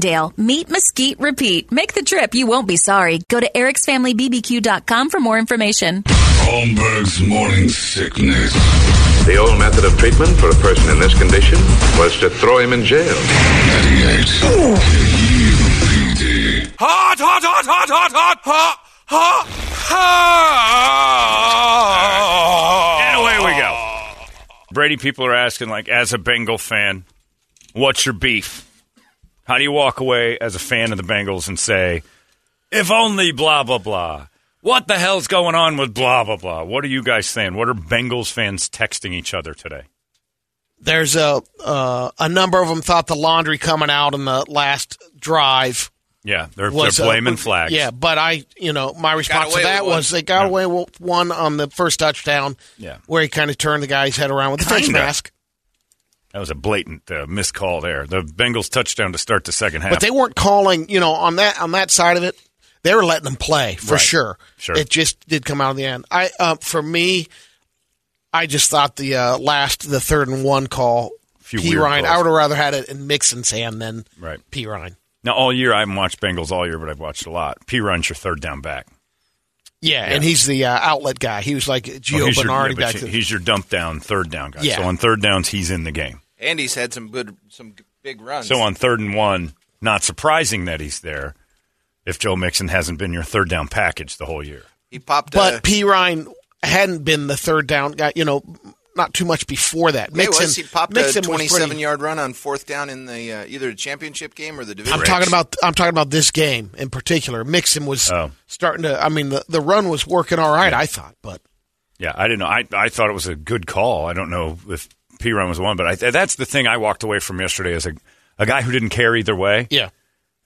Meet Mesquite Repeat. Make the trip, you won't be sorry. Go to ericsfamilybbq.com for more information. Holmberg's morning sickness. The old method of treatment for a person in this condition was to throw him in jail. 98. KUPD. Hot, hot, hot, hot, hot, hot, hot, hot, And away we go. Brady, people are asking, like, as a Bengal fan, what's your beef? How do you walk away as a fan of the Bengals and say, if only blah, blah, blah? What the hell's going on with blah, blah, blah? What are you guys saying? What are Bengals fans texting each other today? There's a uh, a number of them thought the laundry coming out in the last drive Yeah, they're, was they're uh, blaming flags. Yeah, but I, you know, my response to that was they got away with one on the first touchdown. Yeah. where he kind of turned the guy's head around with the face mask. That was a blatant uh, missed call there. The Bengals touchdown to start the second half. But they weren't calling, you know, on that on that side of it. They were letting them play for Right. sure. Sure. It just did come out in the end. I, uh, for me, I just thought the uh, last, the third and one call, Perine. calls. I would have rather had it in Mixon's hand than Right. Perine. now, all year, I haven't watched Bengals all year, but I've watched a lot. Perine's your third down back. Yeah, and he's the uh, outlet guy. He was like Gio Well, he's, your, yeah, back he's your dump down third down guy. Yeah. So on third downs, he's in the game. Andy's had some good, some big runs. So on third and one, not surprising that he's there if Joe Mixon hasn't been your third down package the whole year. he popped. But a, Perine hadn't been the third down guy. You know, not too much before that. Mixon, was. He popped Mixon a was pretty- 27 yard run on fourth down in the uh, either the championship game or the division. I'm talking about. I'm talking about this game in particular. Mixon was Oh. starting to. I mean, the, the run was working all right. I thought, but Yeah, I didn't know. I, I thought it was a good call. I don't know if Perine was the one, but I, that's the thing I walked away from yesterday as a, a guy who didn't care either way. yeah,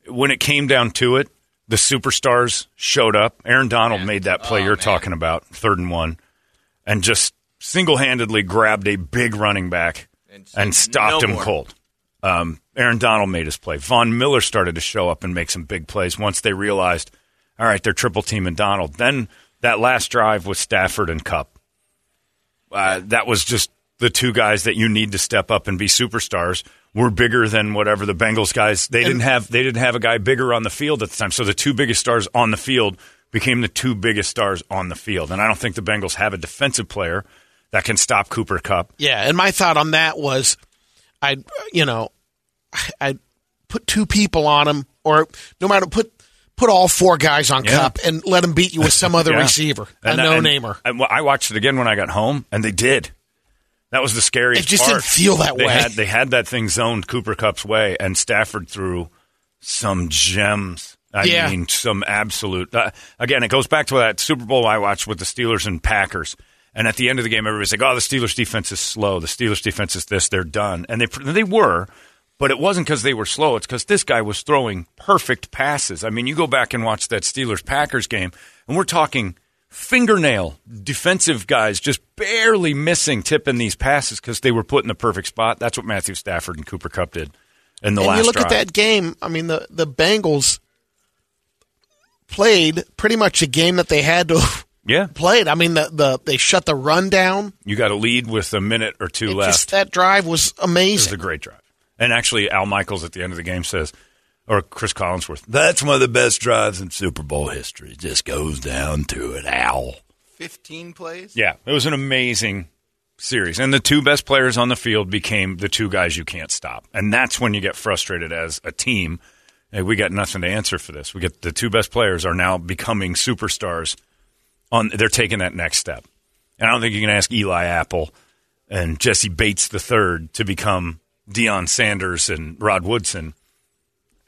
When it came down to it, the superstars showed up. Aaron Donald made that play you're talking about, third and one, and just single handedly grabbed a big running back And and, stopped "No him more." cold. Um, Aaron Donald made his play. Von Miller started to show up and make some big plays once they realized, all right, they're triple teaming Donald. Then that last drive with Stafford and Kupp, uh, that was just the two guys that you need to step up and be superstars. Were bigger than whatever the Bengals guys. They didn't have. They didn't have a guy bigger on the field at the time. So the two biggest stars on the field became the two biggest stars on the field. And I don't think the Bengals have a defensive player that can stop Cooper Kupp. yeah. And my thought on that was, I, you know, I put two people on him, or no matter put put all four guys on Yeah. Kupp and let him beat you with some other Yeah. receiver, a no and- namer. I watched it again when I got home, and they did. That was the scariest. It just part. didn't feel that they way. Had, they had that thing zoned Cooper Kupp's way, and Stafford threw some gems. I Yeah. mean, some absolute. Uh, again, it goes back to that Super Bowl I watched with the Steelers and Packers. And at the end of the game, everybody's like, "Oh, the Steelers defense is slow. The Steelers defense is this. They're done." And they they were, but it wasn't because they were slow. It's because this guy was throwing perfect passes. I mean, you go back and watch that Steelers Packers game, and we're talking fingernail defensive guys just barely missing tipping these passes because they were put in the perfect spot. That's what Matthew Stafford and Cooper Kupp did in the and last you look drive. at that game. I mean, the the Bengals played pretty much a game that they had to Yeah, played. I mean, the, the they shut the run down. you got a lead with a minute or two It left. just that drive was amazing. It was a great drive. And actually, Al Michaels at the end of the game says, or Chris Collinsworth. That's one of the best drives in Super Bowl history. It just goes down to an owl. 15 plays? Yeah, it was an amazing series. And the two best players on the field became the two guys you can't stop. And that's when you get frustrated as a team. Hey, we got nothing to answer for this. We get the two best players are now becoming superstars. On they're taking that next step. And I don't think you can ask Eli Apple and Jessie Bates the third to become Deion Sanders and Rod Woodson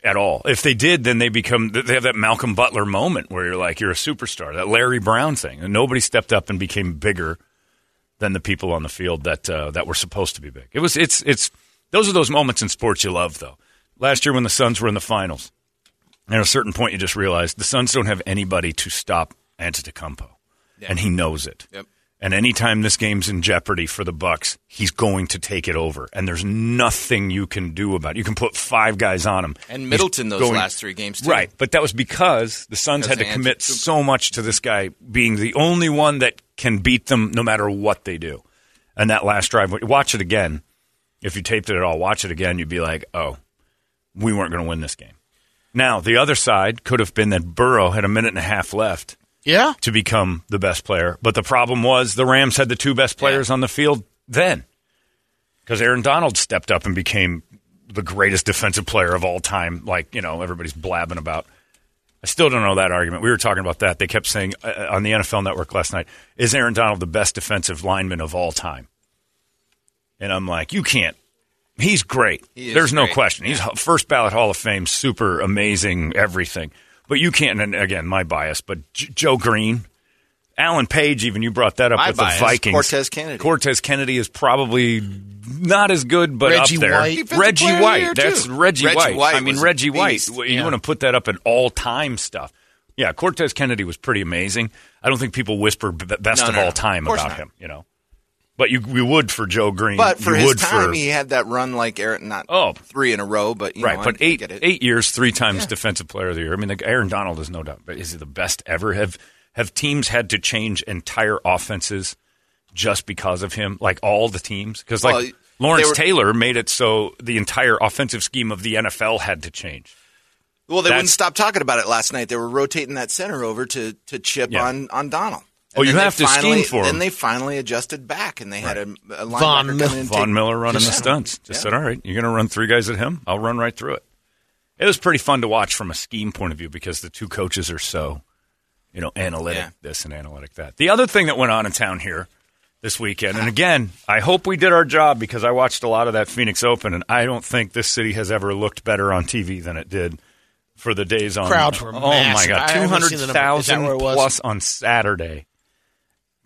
at all. If they did, then they become they have that Malcolm Butler moment where you're like you're a superstar. That Larry Brown thing, and nobody stepped up and became bigger than the people on the field that uh, that were supposed to be big. It was it's it's those are those moments in sports you love though. Last year when the Suns were in the finals, at a certain point you just realized the Suns don't have anybody to stop Antetokounmpo, Yeah. and he knows it. Yep. And anytime this game's in jeopardy for the Bucks, he's going to take it over. And there's nothing you can do about it. You can put five guys on him. And He's Middleton those going- last three games, too. Right. But that was because the Suns had to commit so much to this guy being the only one that can beat them no matter what they do. And that last drive, watch it again. If you taped it at all, watch it again. You'd be like, oh, we weren't going to win this game. Now, the other side could have been that Burrow had a minute and a half left Yeah. to become the best player. But the problem was the Rams had the two best players on the field then. Because Aaron Donald stepped up and became the greatest defensive player of all time, like, you know, everybody's blabbing about. I still don't know that argument. We were talking about that. They kept saying uh, on the NFL network last night, is Aaron Donald the best defensive lineman of all time? And I'm like, you can't. He's great. He There's no great. question. He's first ballot Hall of Fame, super amazing, everything. But you can't, and again, my bias, but J- Joe Greene, Alan Page, even you brought that up My with bias, the Vikings. Cortez Kennedy. Cortez Kennedy is probably not as good, but Reggie up there. White. Reggie player of the White. That's. Reggie, Reggie White. White I mean, Reggie White. beast. You Yeah. want to put that up in all time stuff. Yeah, Cortez Kennedy was pretty amazing. I don't think people whisper b- best No, of no, all no. time Of about not. him, you know. But you we would for Joe Greene. But for you his would time, for, he had that run like Aaron, not Oh. three in a row, but you right, know, but I eight get it. eight years, three times defensive player of the year. I mean, the, Aaron Donald is no doubt, but is he the best ever? Have have teams had to change entire offenses just because of him? Like all the teams, because like Well, Lawrence were- Taylor made it so the entire offensive scheme of the NFL had to change. Well, they That's- wouldn't stop talking about it last night. They were rotating that center over to to chip Yeah. on on Donald. Oh, you have to scheme for him. Then they finally adjusted back, and they had a, a linebacker Von come Mil- in Von take- Miller running the Yeah. stunts. Just Yeah. said, all right, you're going to run three guys at him. I'll run right through it. It was pretty fun to watch from a scheme point of view because the two coaches are so, you know, analytic Yeah. this and analytic that. The other thing that went on in town here this weekend, and again, I hope we did our job because I watched a lot of that Phoenix Open, and I don't think this city has ever looked better on TV than it did for the days on. Crowds were Oh my god, I two haven't hundred seen the number. Is that thousand where it was? plus on Saturday.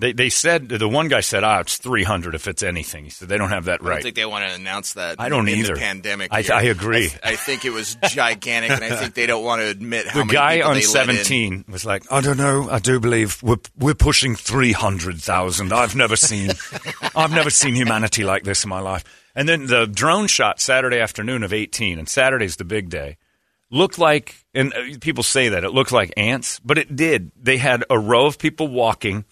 They they said the one guy said, "Ah, it's three hundred if it's anything." He said they don't have that right. I don't think they want to announce that. I don't in either. The pandemic. I-. I agree. I, th- I think it was gigantic, and I think they don't want to admit how the guy on 17 was like, I don't know. I do believe we're, we're pushing 300,000. I've never seen, I've never seen humanity like this in my life. And then the drone shot Saturday afternoon of 18, and Saturday's the big day, looked like, and uh, people say that it looked like ants, but it did. They had a row of people walking,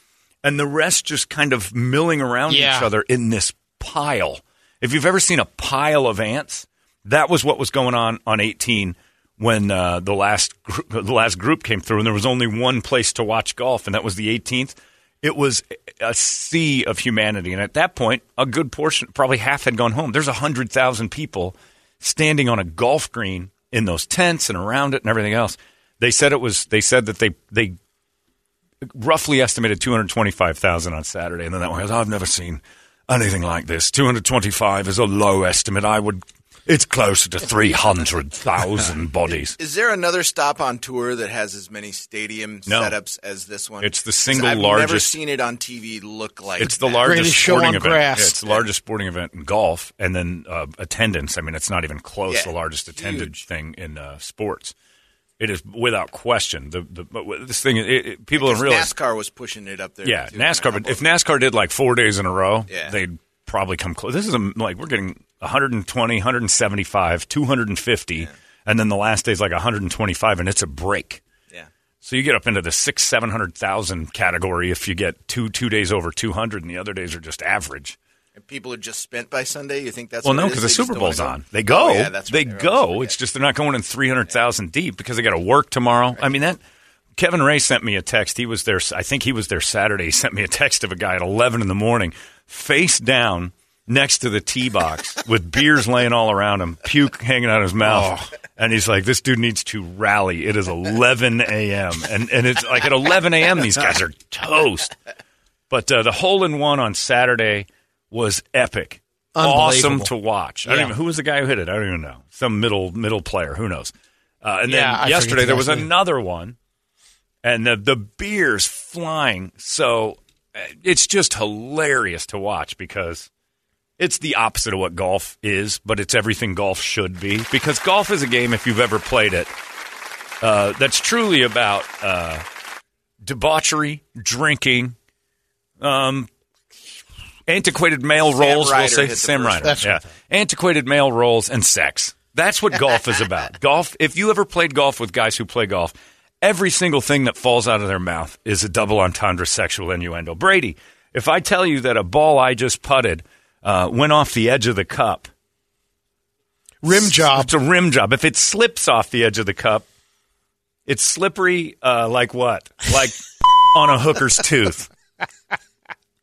and the rest just kind of milling around Yeah. each other in this pile. If you've ever seen a pile of ants, that was what was going on on 18 when uh, the last gr- the last group came through, and there was only one place to watch golf, and that was the 18th. It was a sea of humanity, and at that point, a good portion, probably half, had gone home. There's hundred thousand people standing on a golf green in those tents and around it and everything else. They said it was. They said that they they roughly estimated 225,000 on Saturday. And then that one goes, I've never seen anything like this. 225 is a low estimate. I would, it's closer to 300,000 bodies. Is there another stop on tour that has as many stadium No. setups as this one? It's the single largest. I've never seen it on TV look like. It's the that. largest Greatest show sporting on event. grass. Yeah, it's the largest sporting event in golf, and then uh, attendance. I mean, it's not even close. Yeah, the largest attended huge. thing in uh, sports. It is without question. The, the this thing, it, it, people don't realize. NASCAR was pushing it up there. Yeah, too, NASCAR. But if. NASCAR did like four days in a row, Yeah. they'd probably come close. This is a, like we're getting 120, 175, 250, and then the last day's like 125, and it's a break. yeah, So you get up into the six, seven hundred thousand category if you get two two days over 200, and the other days are just average. And people are just spent by Sunday. You think that's well, no, because the Super Bowl's on. They go. Oh, yeah, that's they right. go. It's just they're not going in three hundred thousand deep because they got to work tomorrow. I mean that. Kevin Ray sent me a text. He was there. I think he was there Saturday. He sent me a text of a guy at eleven in the morning, face down next to the tee box with beers laying all around him, puke hanging out of his mouth. And he's like, "This dude needs to rally." It is 11 a.m. and and it's like at 11 a.m. These guys are toast. But uh, the hole in one on Saturday was epic, awesome to watch. I don't even, who was the guy who hit it? I don't even know. Some middle middle player. Who knows? Uh, and then Yeah, I forget yesterday there was another one, and the the beers flying. So uh, it's just hilarious to watch because it's the opposite of what golf is, but it's everything golf should be. Because golf is a game, if you've ever played it, uh, that's truly about uh, debauchery, drinking, um, antiquated male Sam roles. Ryder we'll say Sam Ryder. That's yeah, antiquated male roles and sex. That's what golf is about. golf. If you ever played golf with guys who play golf, every single thing that falls out of their mouth is a double entendre sexual innuendo. Brady, if I tell you that a ball I just putted uh, went off the edge of the cup, Rim job. it's a rim job. If it slips off the edge of the cup, it's slippery. Uh, like what? Like on a hooker's tooth.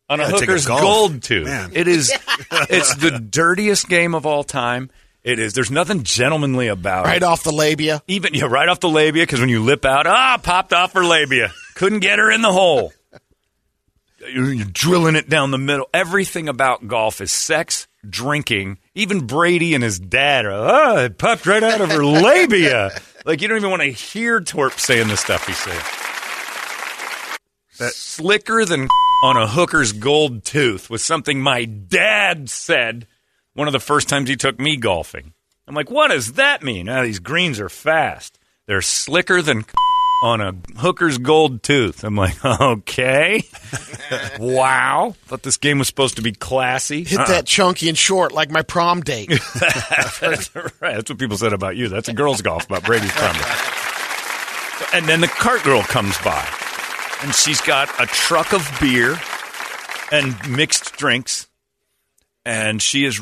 On a Yeah, take a hooker's gold tooth. Man. It is. It's the dirtiest game of all time. It is. There's nothing gentlemanly about Right it. Right off the labia. Even yeah, right off the labia because when you lip out, ah, popped off her labia. Couldn't get her in the hole. You're, you're drilling it down the middle. Everything about golf is sex, drinking. Even Brady and his dad are, ah, it popped right out of her labia. Like you don't even want to hear Torp saying the stuff he's saying. That slicker than on a hooker's gold tooth was something my dad said one of the first times he took me golfing. I'm like, what does that mean? Ah, these greens are fast. They're slicker than on a hooker's gold tooth. I'm like, okay. wow. Thought this game was supposed to be classy. Hit Uh-uh. that chunky and short like my prom date. That's right. That's what people said about you. That's a girls' golf about Brady's prom. And then the cart girl comes by, and she's got a truck of beer and mixed drinks, and she is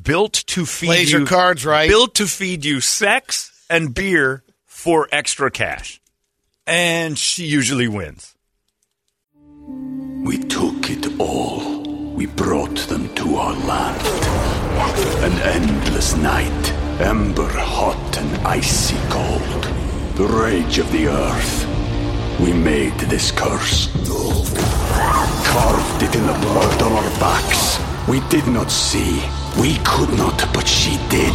built to feed Plays you cards right. Built to feed you sex and beer for extra cash, and she usually wins. We took it all. We brought them to our land. An endless night, ember hot and icy cold. The rage of the earth. We made this curse. Carved it in the blood on our backs. We did not see. We could not, but she did.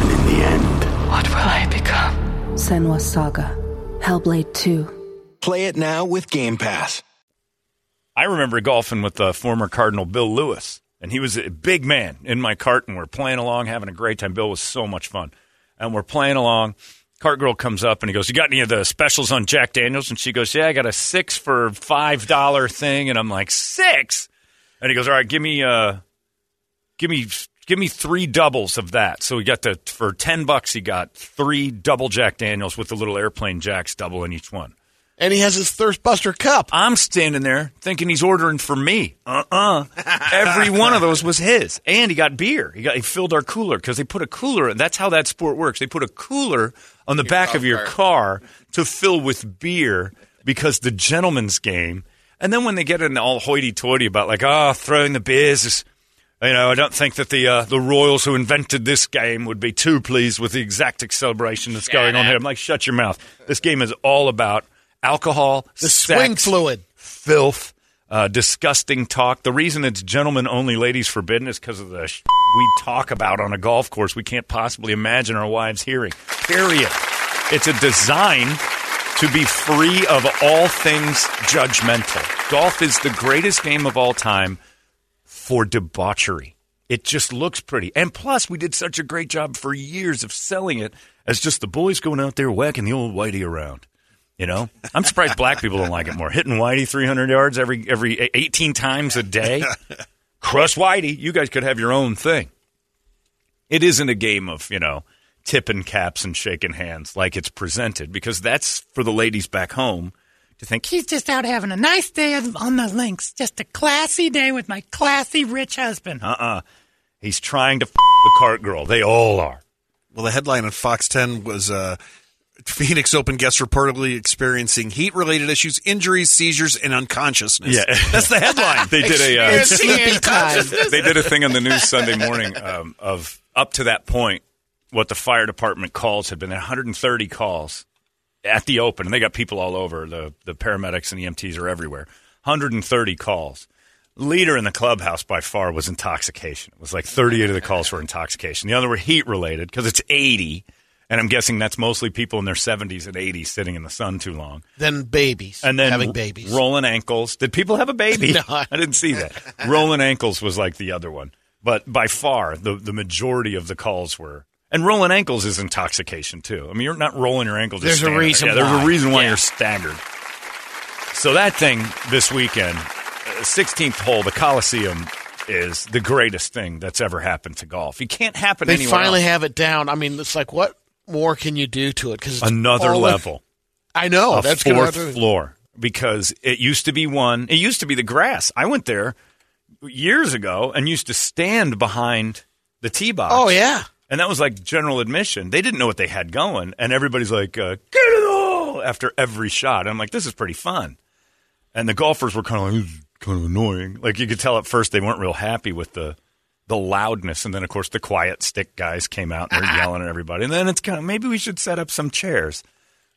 And in the end, What will I become? Senua's Saga. Hellblade 2. Play it now with Game Pass. I remember golfing with the former Cardinal Bill Lewis, and he was a big man in my cart, and we're playing along, having a great time. Bill was so much fun, and we're playing along. Cart girl comes up and he goes, "You got any of the specials on Jack Daniels?" And she goes, "Yeah, I got a six for five dollar thing." And I'm like, six? And he goes, "All right, give me uh, give me give me three doubles of that." So we got the for ten bucks. He got three double Jack Daniels with the little airplane jacks, double in each one. and he has his thirst buster cup. I'm standing there thinking he's ordering for me. Uh uh Every one of those was his, and he got beer. He got he filled our cooler because they put a cooler. That's how that sport works. They put a cooler on the back of your cart. car to fill with beer because the gentleman's game. And then when they get in all hoity-toity about like, oh, throwing the beers is. You know, I don't think that the uh, the royals who invented this game would be too pleased with the exact celebration that's going on here. I'm like, shut your mouth. This game is all about alcohol, The sex, swing fluid. filth, uh, disgusting talk. The reason it's gentlemen only, ladies forbidden is because of the sh- we talk about on a golf course we can't possibly imagine our wives hearing. Period. It's a design to be free of all things judgmental. Golf is the greatest game of all time for debauchery. It just looks pretty. And plus, we did such a great job for years of selling it as just the boys going out there whacking the old whitey around. You know, I'm surprised black people don't like it more. Hitting Whitey 300 yards every every 18 times a day. Crush Whitey. You guys could have your own thing. It isn't a game of you know tipping caps and shaking hands like it's presented because that's for the ladies back home to think he's just out having a nice day on the links, just a classy day with my classy rich husband. Uh uh He's trying to f- the cart girl. They all are. Well, the headline on Fox 10 was uh, Phoenix Open guests reportedly experiencing heat related issues, injuries, seizures, and unconsciousness. Yeah. That's the headline. they did a uh, Sleepy time. they did a thing on the news Sunday morning um, of up to that point what the fire department calls had been 130 calls at the open, and they got people all over. The the paramedics and EMTs are everywhere. 130 calls. Leader in the clubhouse by far was intoxication. It was like 38 of the calls were intoxication. The other were heat related because it's 80, and I'm guessing that's mostly people in their 70s and 80s sitting in the sun too long. Then babies. And then having babies. rolling ankles. Did people have a baby? No, I- didn't see that. rolling ankles was like the other one, but by far the the majority of the calls were. And rolling ankles is intoxication too. I mean, you're not rolling your ankles. just There's a reason Yeah, there's a reason why Yeah. you're staggered. So that thing this weekend, uh, 16th hole, the Coliseum is the greatest thing that's ever happened to golf. It can't happen They finally else. have it down. I mean, it's like, what more can you do to it? Because another level. I know. a that's fourth to- floor because it used to be one. It used to be the grass. I went there years ago and used to stand behind the tee box. Oh, yeah. and that was like general admission. They didn't know what they had going, and everybody's like, uh, "Get it all!" after every shot. And I'm like, "This is pretty fun." And the golfers were kind of like, kind of annoying." Like you could tell at first they weren't real happy with the the loudness, and then of course the quiet stick guys came out and they're yelling at everybody. And then it's kind of maybe we should set up some chairs.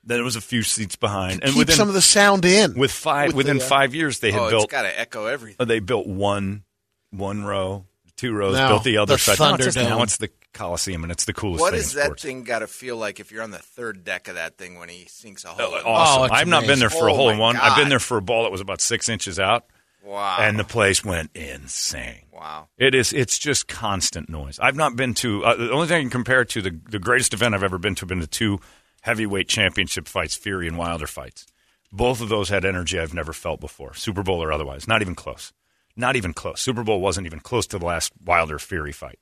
Then it was a few seats behind, and Keep within some of the sound in. with five with within the, uh, five years they had Oh, built it's got to echo everything. uh, they built one one row, two rows, No, built the other the side. No, it's just- now it's the Coliseum, and it's the coolest What thing does in that sports. thing got to feel like if you're on the third deck of that thing when he sinks a hole? in? Awesome. Oh, I've not been there for a Oh, hole in my one. I've been there for a ball that was about six inches out, Wow. and the place went insane. wow. It is. It's just constant noise. I've not been to. Uh, the only thing I can compare to the the greatest event I've ever been to have been the two heavyweight championship fights, Fury and Wilder fights. Both of those had energy I've never felt before, Super Bowl or otherwise. Not even close. Not even close. Super Bowl wasn't even close to the last Wilder Fury fight.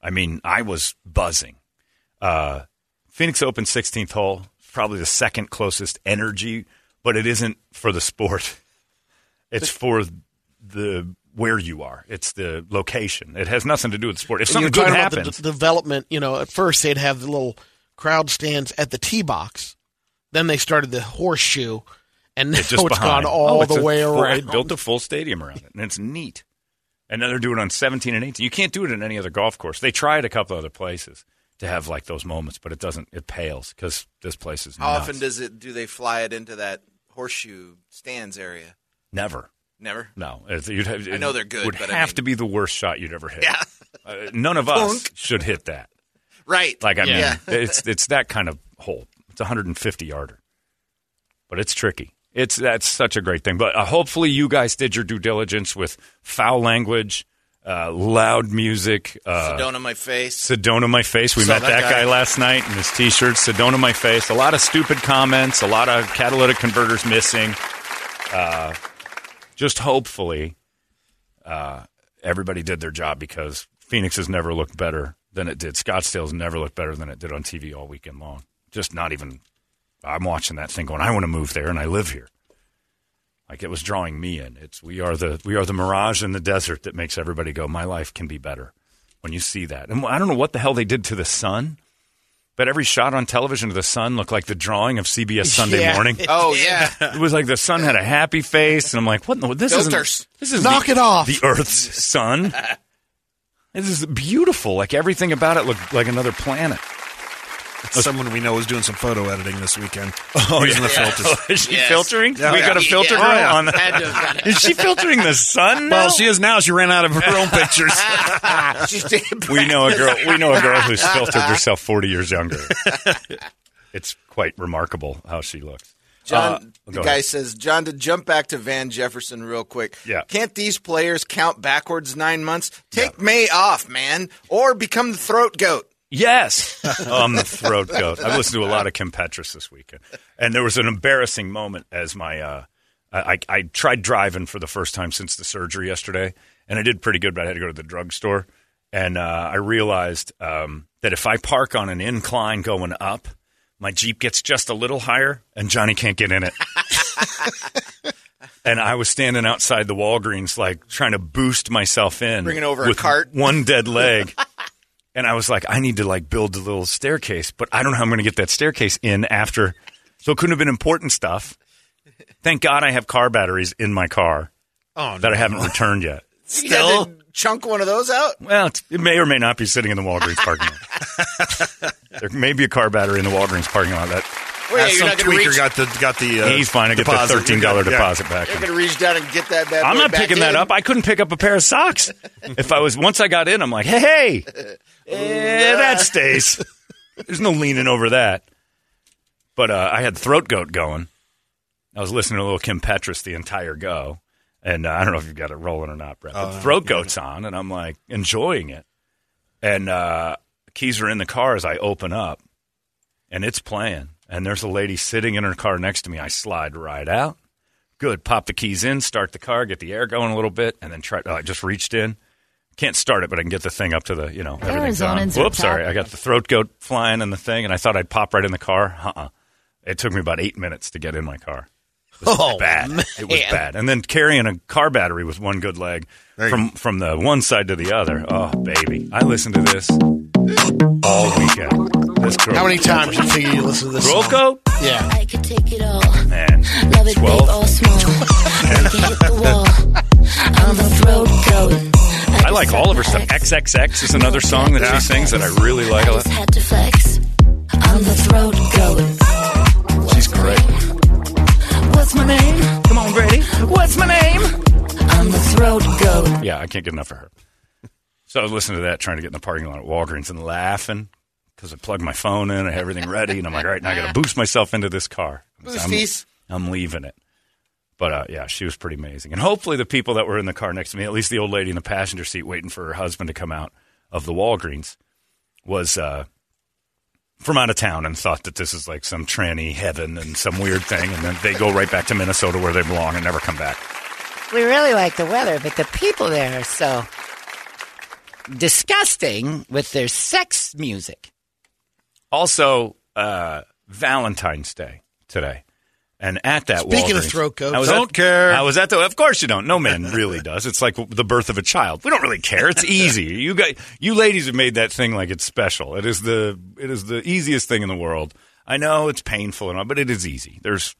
I mean, I was buzzing. Uh, Phoenix Open 16th hole, probably the second closest energy, but it isn't for the sport. It's for the where you are. It's the location. It has nothing to do with the sport. If something you're good about happens, the d- development, you know, at first they'd have the little crowd stands at the tee box. Then they started the horseshoe, and now it's just it's behind. gone all Oh, it's the way full- around. They built a full stadium around it, and it's neat. And then they're doing it on 17 and 18. You can't do it in any other golf course. They tried a couple other places to have like those moments, but it doesn't. It pales because this place is How nuts. often does it? Do they fly it into that horseshoe stands area? Never. Never. No, you'd have, I know they're good, Would but I have mean- to be the worst shot you'd ever hit. Yeah. Uh, none of us Punk. should hit that. Right. Like I Yeah. mean, it's it's that kind of hole. It's a 150 yarder, but it's tricky. It's that's such a great thing. But uh, hopefully, you guys did your due diligence with foul language, uh, loud music. Uh, Sedona my face. Sedona my face. We Saw met that that, guy. guy. last night in his t-shirt. Sedona my face. A lot of stupid comments. A lot of catalytic converters missing. Uh, just hopefully, uh, everybody did their job because Phoenix has never looked better than it did. Scottsdale's never looked better than it did on TV all weekend long. Just not even. I'm watching that thing going. I want to move there, and I live here. Like it was drawing me in. It's we are the we are the mirage in the desert that makes everybody go. My life can be better when you see that. And I don't know what the hell they did to the sun, but every shot on television of the sun looked like the drawing of CBS Sunday Yeah. Morning. Oh yeah. It was like the sun had a happy face, and I'm like, what? in This is Filters. this is Knock the, it off. The Earth's sun. This is beautiful. Like everything about it looked like another planet. Someone we know is doing some photo editing this weekend. Oh, using the filters. is she Yes. filtering? Yeah. we got a filter Yeah. girl Oh, yeah. on. The, is she filtering the sun? Now? Well, she is now. She ran out of her own pictures. We know a girl. We know a girl who's filtered herself forty years younger. it's quite remarkable how she looks. John, Uh, the guy ahead. says, John, to jump back to Van Jefferson real quick. Yeah. Can't these players count backwards nine months? Take May off, man, or become the throat goat. Yes, I'm the throat goat. I've listened to a lot of Kim Petras this weekend, and there was an embarrassing moment as my uh, I, I tried driving for the first time since the surgery yesterday, and I did pretty good, but I had to go to the drugstore, and uh, I realized um, that if I park on an incline going up, my Jeep gets just a little higher, and Johnny can't get in it. and I was standing outside the Walgreens, like trying to boost myself in, Bringing over a cart. one dead leg. and I was like, I need to like build a little staircase, but I don't know how I'm going to get that staircase in after. So it couldn't have been important stuff. Thank God I have car batteries in my car Oh, that I haven't returned yet. You had to chunk one of those out. Well, it's- it may or may not be sitting in the Walgreens parking lot. there may be a car battery in the Walgreens parking lot. That Wait, Uh, you're some tweaker reach, got the got the. Uh, he's fine. I get the thirteen dollar Yeah. deposit back. You're gonna reach down and get that bad. I'm not back picking that up. I couldn't pick up a pair of socks. if I was once I got in, I'm like, hey, hey, eh, that stays. There's no leaning over that. But uh, I had throat goat going. I was listening to a little Kim Petras the entire go, and uh, I don't know if you've got it rolling or not, Brett. But throat goat's on, and I'm like enjoying it. And uh, keys are in the car as I open up, and it's playing. And there's a lady sitting in her car next to me. I slide right out. Good. Pop the keys in, start the car, get the air going a little bit, and then try. I just reached in. Can't start it, but I can get the thing up to the, you know, everything's on. Arizonans are Whoops, sorry. I got the throat goat flying and the thing, and I thought I'd pop right in the car. Uh-uh. It took me about eight minutes to get in my car. It was Oh, bad. It was bad. And then carrying a car battery with one good leg There from from the one side to the other. Oh, baby. I listened to this all weekend. This girl. How many times you figure you listen to this Throat song? Yeah. I could take it all. Man. Love it big 12. or small. Make it hit the wall. I'm the throat goat. I like all of her stuff. XXX is another song that she sings that I really like. I just had to flex. I'm the throat goat. What's my name? I'm the throat goat. Yeah, I can't get enough of her. So I was listening to that, trying to get in the parking lot at Walgreens and laughing because I plugged my phone in, I had everything ready, and I'm like, all right, now I got to boost myself into this car. I'm, I'm leaving it. But uh, yeah, she was pretty amazing. And hopefully, the people that were in the car next to me, at least the old lady in the passenger seat waiting for her husband to come out of the Walgreens, was uh, from out of town and thought that this is like some tranny heaven and some weird thing. And then they go right back to Minnesota where they belong and never come back. We really like the weather, but the people there are so disgusting with their sex music. Also, uh, Valentine's Day today. And at that Speaking of Walgreens- throat goats. I was Don't at, care. I was at the. Of course you don't. No man really does. It's like the birth of a child. We don't really care. It's easy. You guys, you ladies have made that thing like it's special. It is the. It is the easiest thing in the world. I know it's painful and all, but it is easy. There's.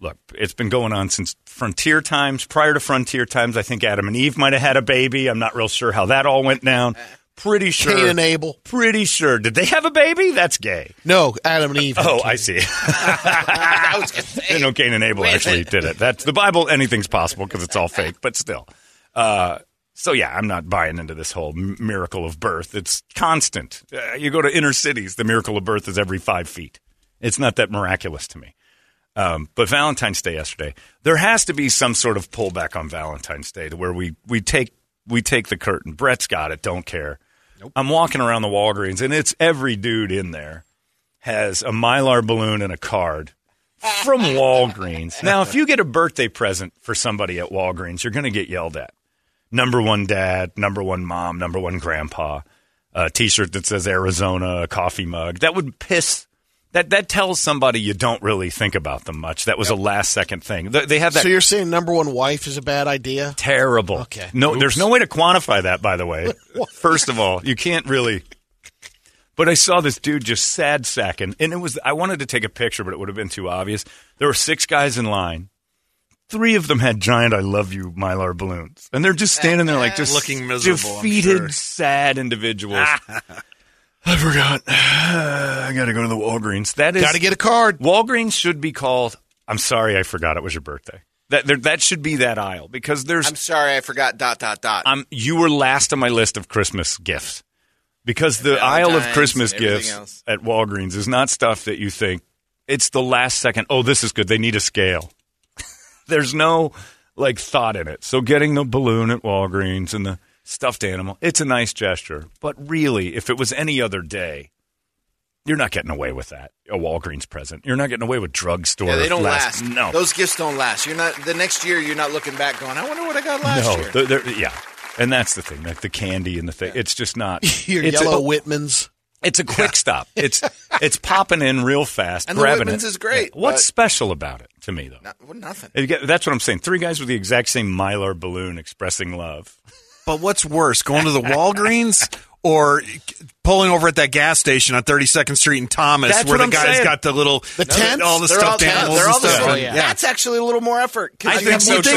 Look, it's been going on since frontier times. Prior to frontier times, I think Adam and Eve might have had a baby. I'm not real sure how that all went down. Pretty sure. Cain and Abel. Pretty sure. Did they have a baby? That's gay. No, Adam and Eve. Oh, I see. I was gonna say. You know, Cain and Abel actually did it. That's the Bible. Anything's possible because it's all fake, but still. Uh, so yeah, I'm not buying into this whole miracle of birth. It's constant. Uh, you go to inner cities, the miracle of birth is every five feet. It's not that miraculous to me. Um, but Valentine's Day yesterday, there has to be some sort of pullback on Valentine's Day to where we we take we take the curtain. Brett's got it. Don't care. I'm walking around the Walgreens, and it's every dude in there has a mylar balloon and a card from Walgreens. Now, if you get a birthday present for somebody at Walgreens, you're going to get yelled at. Number one dad, number one mom, number one grandpa. A T-shirt that says Arizona, a coffee mug. That would piss. That that tells somebody you don't really think about them much. That was a last second thing. They, they have that So you're saying number one wife is a bad idea? terrible. Okay. No, Oops. there's no way to quantify that. By the way, first of all, you can't really. But I saw this dude just sad sacking, and it was. I wanted to take a picture, but it would have been too obvious. There were six guys in line. Three of them had giant "I love you" mylar balloons, and they're just standing there like just Looking miserable, defeated, sure. sad individuals. I forgot. I got to go to the Walgreens. That is Got to get a card. Walgreens should be called. I'm sorry, I forgot it was your birthday. That there, that should be that aisle because there's. I'm sorry, I forgot. Dot dot dot. I'm you were last on my list of Christmas gifts because the aisle of Christmas gifts else. at Walgreens is not stuff that you think it's the last second. Oh, this is good. They need a scale. There's no like thought in it. So getting the balloon at Walgreens and the stuffed animal, it's a nice gesture. But really, if it was any other day, you're not getting away with that. A Walgreens present. You're not getting away with drugstore. yeah, they don't last. No, those gifts don't last. You're not. The next year, you're not looking back going, "I wonder what I got last no, year." they're- they're- yeah. And that's the thing, like the candy and the thing. It's just not. Your it's yellow a- Whitmans. It's a quick stop. It's it's popping in real fast, And the grabbing Whitman's it. is great, What's special about it to me though? Not, well, nothing. You get- That's what I'm saying. Three guys with the exact same mylar balloon expressing love. But what's worse, going to the Walgreens or pulling over at that gas station on 32nd Street in Thomas, That's where the I'm guy's saying. got the little The uh, tents? all the all stuffed animals and all the stuff. same. yeah. That's actually a little more effort. I think so more too.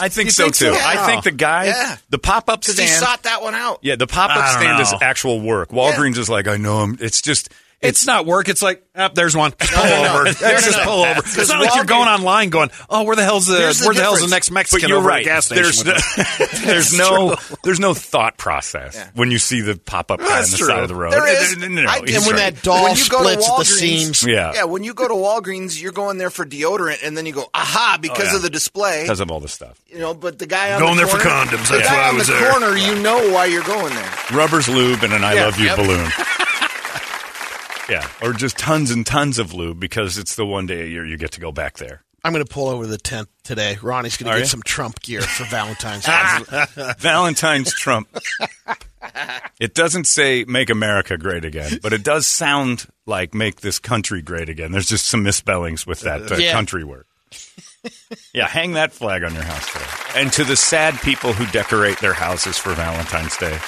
I think You so too. Yeah. I think the guy, Yeah. the pop up Because he stand. sought that one out. Yeah, the pop up stand is actual work. Walgreens is like, I know him. It's just, It's not work. It's like, oh, there's one. Pull no, no. over. No, just pull over. It's not like you're going online going, oh, where the hell's the, the where the hell's the next Mexican but you're over right. the gas station? There's no, there's no there's no thought process when you see the pop up guy on the true. side of the road. There is. No, no, no, I- and when right. that doll When you go to splits at the seams. yeah, Yeah, when you go to Walgreens, you're going there for deodorant, and then you go, aha, oh, because Oh, yeah. of the display. because of all the stuff. You know, but the guy on Going the there for condoms, The that's why I was the there. corner, you know why you're going there. Rubber's lube and an I love you balloon. yeah, or just tons and tons of lube because it's the one day a year you get to go back there. I'm going to pull over the tent today. Ronnie's going to you? get some Trump gear for Valentine's Day. Valentine's Trump. It doesn't say "Make America Great Again," but it does sound like "Make this country great again." There's just some misspellings with that uh, Yeah. country word. yeah, hang that flag on your house today. And to the sad people who decorate their houses for Valentine's Day,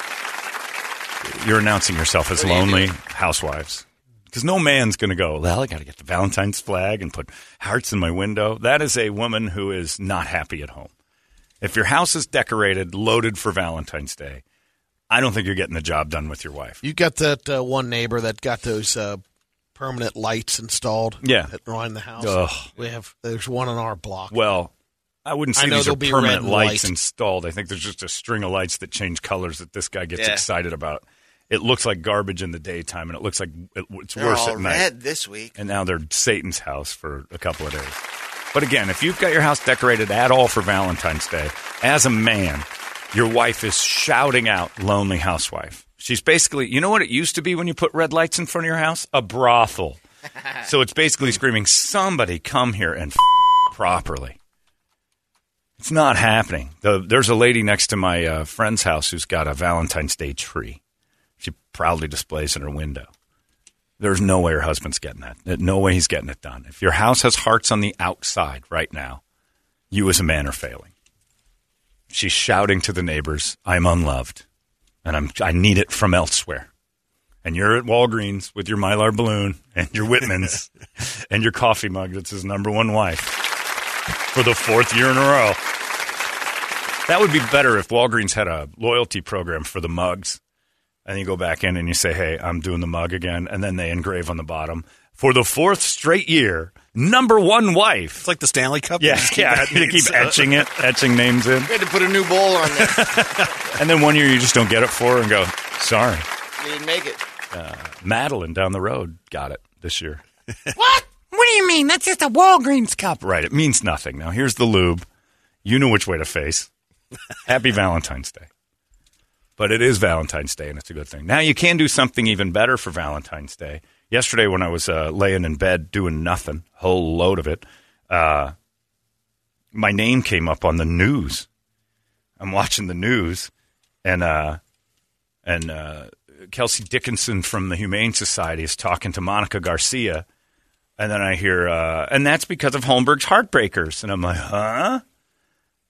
you're announcing yourself as lonely housewives. Because no man's going to go, well, I got to get the Valentine's flag and put hearts in my window. That is a woman who is not happy at home. If your house is decorated, loaded for Valentine's Day, I don't think you're getting the job done with your wife. You got that uh, one neighbor that got those uh, permanent lights installed. Yeah. at around the house. Ugh. We have there's one on our block. Well, I wouldn't say I these are be permanent lights white. installed. I think there's just a string of lights that change colors that this guy gets Yeah. excited about. It looks like garbage in the daytime, and it looks like it, it's They're worse all at night. red this week. And now they're Satan's house for a couple of days. But again, if you've got your house decorated at all for Valentine's Day, as a man, your wife is shouting out "lonely housewife." She's basically, you know what it used to be when you put red lights in front of your house? A brothel. so it's basically screaming, "Somebody come here and f- properly." It's not happening. The, there's a lady next to my uh, friend's house who's got a Valentine's Day tree. She proudly displays in her window. There's no way her husband's getting that. No way he's getting it done. If your house has hearts on the outside right now, you as a man are failing. She's shouting to the neighbors, "I'm unloved, and I'm I need it from elsewhere." And you're at Walgreens with your Mylar balloon and your Whitman's and your coffee mug that's his number one wife for the fourth year in a row. That would be better if Walgreens had a loyalty program for the mugs. And you go back in and you say, hey, I'm doing the mug again. And then they engrave on the bottom for the fourth straight year, number one wife. It's like the Stanley Cup. Yeah, You just keep yeah. adding You keep etching it, etching names in. We had to put a new bowl on there. And then one year you just don't get it for her and go, sorry. you didn't make it. Uh, Madeline down the road got it this year. What? What do you mean? That's just a Walgreens cup. Right. It means nothing. Now, here's the lube. You know which way to face. Happy Valentine's Day. But it is Valentine's Day, and it's a good thing. Now, you can do something even better for Valentine's Day. Yesterday, when I was uh, laying in bed doing nothing, whole load of it, uh, my name came up on the news. I'm watching the news, and uh, and uh, Kelsey Dickinson from the Humane Society is talking to Monica Garcia, and then I hear, uh, and that's because of Holmberg's Heartbreakers, and I'm like, huh?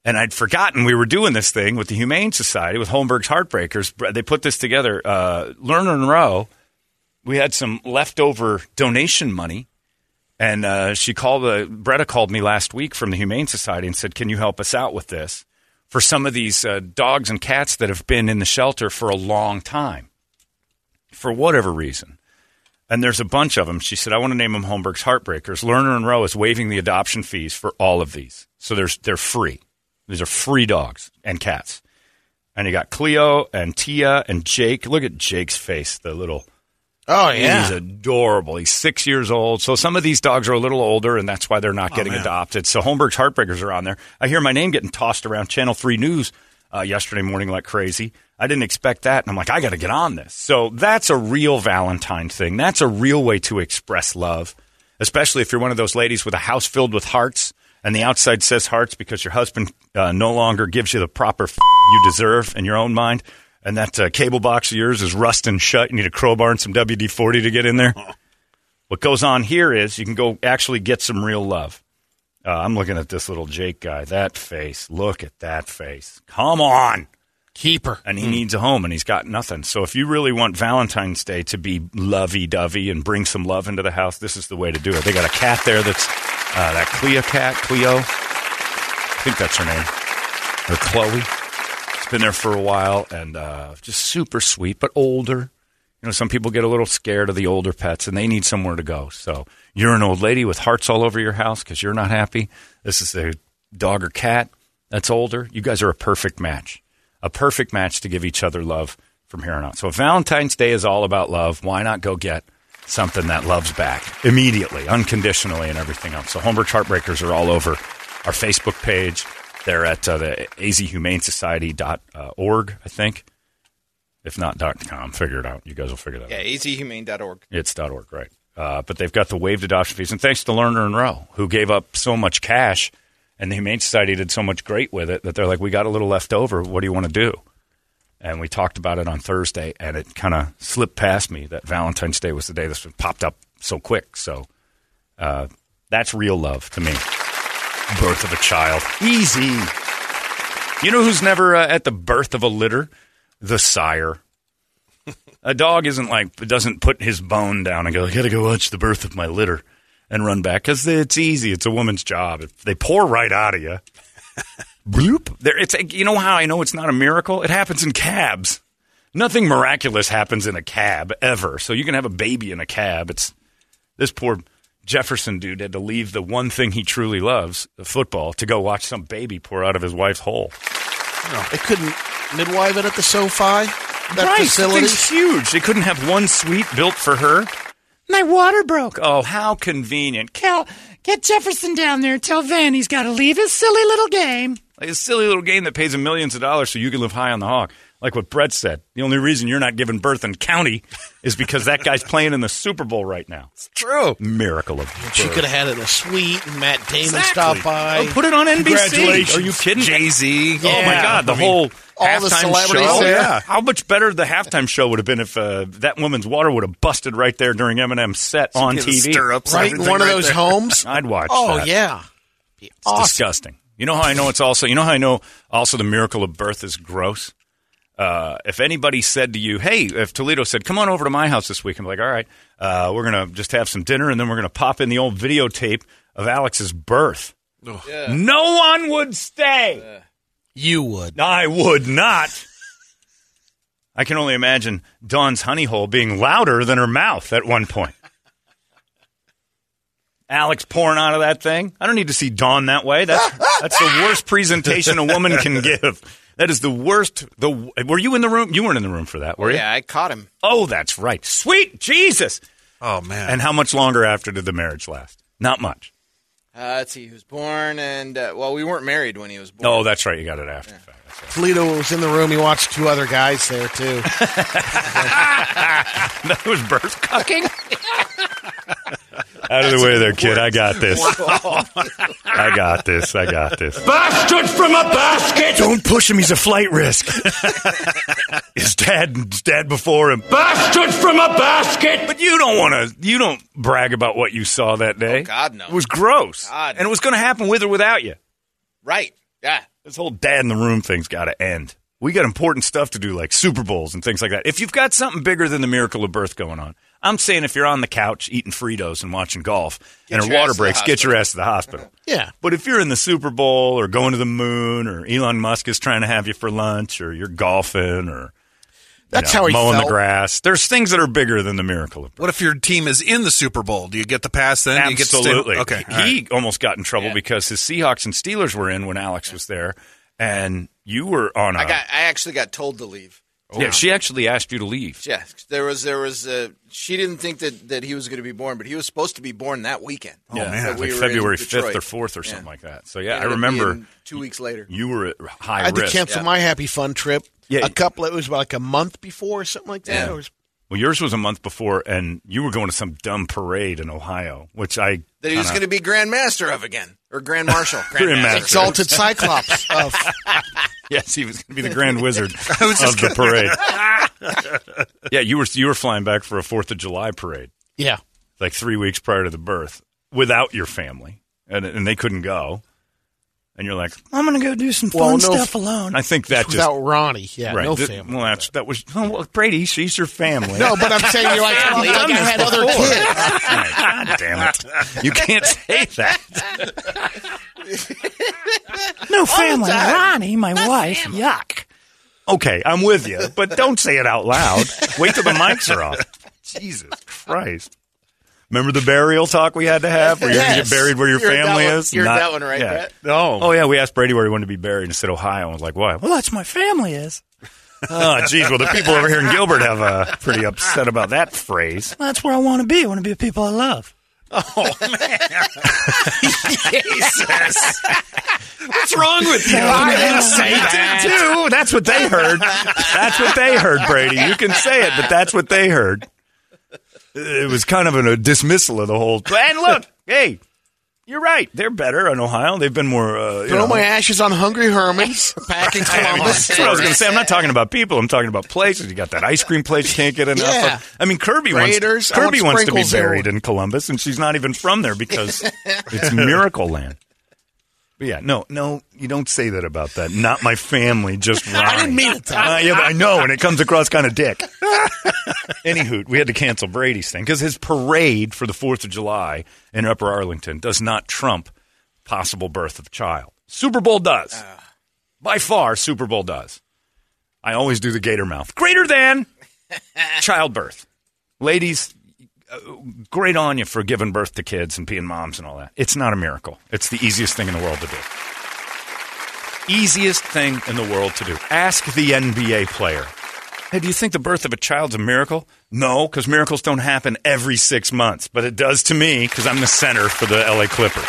And I'd forgotten we were doing this thing with the Humane Society with Holmberg's Heartbreakers. They put this together. Uh, Lerner and Rowe, we had some leftover donation money, and uh, she called. Uh, Bretta called me last week from the Humane Society and said, "Can you help us out with this for some of these uh, dogs and cats that have been in the shelter for a long time, for whatever reason?" And there's a bunch of them. She said, "I want to name them Holmberg's Heartbreakers." Lerner and Rowe is waiving the adoption fees for all of these, so they're free. These are free dogs and cats. And you got Cleo and Tia and Jake. Look at Jake's face, the little. Oh yeah, He's adorable. He's six years old. So some of these dogs are a little older, and that's why they're not getting man. adopted. So Holmberg's Heartbreakers are on there. I hear my name getting tossed around Channel 3 News uh, yesterday morning like crazy. I didn't expect that. And I'm like, I got to get on this. So that's a real Valentine thing. That's a real way to express love, especially if you're one of those ladies with a house filled with hearts and the outside says hearts because your husband uh, no longer gives you the proper f- you deserve in your own mind. and that uh, cable box of yours is rusting shut. You need a crowbar and some WD 40 to get in there. what goes on here is you can go actually get some real love. Uh, I'm looking at this little Jake guy. That face. Look at that face. Come on. Keeper. And he needs a home and he's got nothing. So if you really want Valentine's Day to be lovey dovey and bring some love into the house, this is the way to do it. They got a cat there that's uh, that Cleo cat, Cleo. I think that's her name. Or Chloe. It's been there for a while and uh, just super sweet, but older. You know, some people get a little scared of the older pets and they need somewhere to go. So you're an old lady with hearts all over your house because you're not happy. This is a dog or cat that's older. You guys are a perfect match. A perfect match to give each other love from here on out. So if Valentine's Day is all about love, why not go get something that loves back immediately, unconditionally, and everything else? So Holmberg's Heartbreakers are all over our Facebook page. They're at uh, the azhumanesociety.org, I think. If not .com, figure it out. You guys will figure that Yeah, out. Yeah, azhumane.org. It's .org, right? Uh, but they've got the waived adoption fees, and thanks to Lerner and Rowe, who gave up so much cash, and the Humane Society did so much great with it that they're like, we got a little left over. What do you want to do? And we talked about it on Thursday, and it kind of slipped past me that Valentine's Day was the day this popped up so quick. So uh, that's real love to me. Birth of a child, easy. You know who's never uh, at the birth of a litter? The sire. A dog isn't like doesn't put his bone down and go. I got to go watch the birth of my litter and run back because it's easy. It's a woman's job. They pour right out of you, bloop. There, it's you know how I know it's not a miracle. It happens in cabs. Nothing miraculous happens in a cab ever. So you can have a baby in a cab. It's this poor Jefferson dude had to leave the one thing he truly loves, the football, to go watch some baby pour out of his wife's hole. No, They couldn't midwife it at the SoFi. That right, facility. thing's huge. They couldn't have one suite built for her. My water broke. Oh, how convenient. Cal, get Jefferson down there. Tell Van he's got to leave his silly little game. Like a silly little game that pays him millions of dollars so you can live high on the hog. Like what Brett said. The only reason you're not giving birth in county is because that guy's playing in the Super Bowl right now. It's true. Miracle of birth. She could have had it in a suite, and Matt Damon Exactly. stopped by. Oh, put it on NBC. Congratulations. Are you kidding? Jay Z. Oh my God! The I mean, whole all the halftime celebrities show. there. Yeah. How much better the halftime show would have been if uh, that woman's water would have busted right there during Eminem's set on Get the TV. stirrups, right in everything one of those there. homes. I'd watch. Oh that. yeah, Be It's awesome. disgusting. You know how I know it's also. You know how I know also the miracle of birth is gross. Uh, if anybody said to you, "Hey," if Toledo said, "Come on over to my house this week," I'm like, "All right, uh, we're gonna just have some dinner, and then we're gonna pop in the old videotape of Alex's birth." No one would stay. You would. I would not. I can only imagine Dawn's honey hole being louder than her mouth at one point. Alex pouring out of that thing. I don't need to see Dawn that way. That's that's the worst presentation a woman can give. That is the worst. The were you in the room? You weren't in the room for that, were you? Yeah, I caught him. Oh, that's right. Sweet Jesus. Oh man. And how much longer after did the marriage last? Not much. Uh, let's see, he was born, and uh, well, we weren't married when he was born. Oh, that's right. You got it after. the fact. Right. Toledo was in the room. He watched two other guys there too. That was birth cucking. Out of the way there, kid. I got this. I got this. I got this. Bastard from a basket! Don't push him. He's a flight risk. his dad, his dad before him. Bastard from a basket! But you don't want to. You don't brag about what you saw that day. Oh, God, no. It was gross, God, and it was going to happen with or without you. Right. Yeah. This whole dad in the room thing's got to end. We got important stuff to do, like Super Bowls and things like that. If you've got something bigger than the miracle of birth going on, I'm saying if you're on the couch eating Fritos and watching golf Get and your a water breaks, get your ass to the hospital. Yeah. But if you're in the Super Bowl or going to the moon or Elon Musk is trying to have you for lunch or you're golfing or you That's know, how he mowing felt. the grass, there's things that are bigger than the miracle of birth. What if your team is in the Super Bowl? Do you get the pass then? Do you get to stay- Absolutely. okay. He right. almost got in trouble Yeah. because his Seahawks and Steelers were in when Alex was there, and you were on a. I got. I actually got told to leave. Yeah, she actually asked you to leave. Yeah, there was there was uh, she didn't think that, that he was going to be born, but he was supposed to be born that weekend. Oh, man. That we like February fifth or fourth or Yeah. something like that. So yeah, I remember two weeks later. you were at high I had to cancel Yeah. my happy fun trip. Yeah. a couple. It was about like a month before or something like that. Yeah. It was- Well, yours was a month before, and you were going to some dumb parade in Ohio, which I That he was going to be Grand Master of again or Grand Marshal. Grand Master. Exalted Cyclops of yes, he was going to be the grand wizard of the gonna- parade. yeah, you were you were flying back for a Fourth of July parade, Yeah. like three weeks prior to the birth, without your family, and and they couldn't go. And you're like, I'm going to go do some fun Well, no- stuff alone. I think that just Without Ronnie. Yeah, right. no Th- family. Well, that's that was oh, well, Brady. She's your family. No, but I'm saying you're like, We've like done I this had other before. kids. God damn it! You can't say that. No family. Ronnie, my wife. Yuck. Okay, I'm with you, but don't say it out loud. Wait till the mics are off. Jesus Christ. Remember the burial talk we had to have where you're going to get buried where your You heard that family is? you heard Not- that one, right, yeah. Brett? No. Oh, yeah, we asked Brady where he wanted to be buried and he said Ohio. I was like, why? Well, that's my family is. Oh, geez. Well, the people over here in Gilbert have uh, pretty upset about that phrase. That's where I want to be. I want to be with people I love. Oh man, Jesus. What's wrong with you? I didn't say that. too. That's what they heard. That's what they heard, Brady. You can say it, but that's what they heard. It was kind of a dismissal of the whole. And look, hey, you're right. They're better in Ohio. They've been more. Uh, you Throw know, my ashes on Hungry Herman's back in Columbus. That's what I was going to say. I'm not talking about people. I'm talking about places. You got that ice cream place you can't get enough Yeah. of. I mean, Kirby Raiders. wants I want Kirby wants to be buried in Columbus, and she's not even from there because it's Miracle Land. But yeah, no, no, you don't say that about that. Not my family, just Ronnie. I didn't mean it, Uh, yeah, but I know, and it comes across kind of dick. Anywho, we had to cancel Brady's thing because his parade for the Fourth of July in Upper Arlington does not trump possible birth of a child. Super Bowl does. By far, Super Bowl does. I always do the gator mouth. Greater than childbirth. Ladies, uh, great on you for giving birth to kids and being moms and all that. It's not a miracle. It's the easiest thing in the world to do. Easiest thing in the world to do. Ask the NBA player. Hey, do you think the birth of a child's a miracle? No, because miracles don't happen every six months, but it does to me because I'm the center for the LA Clippers.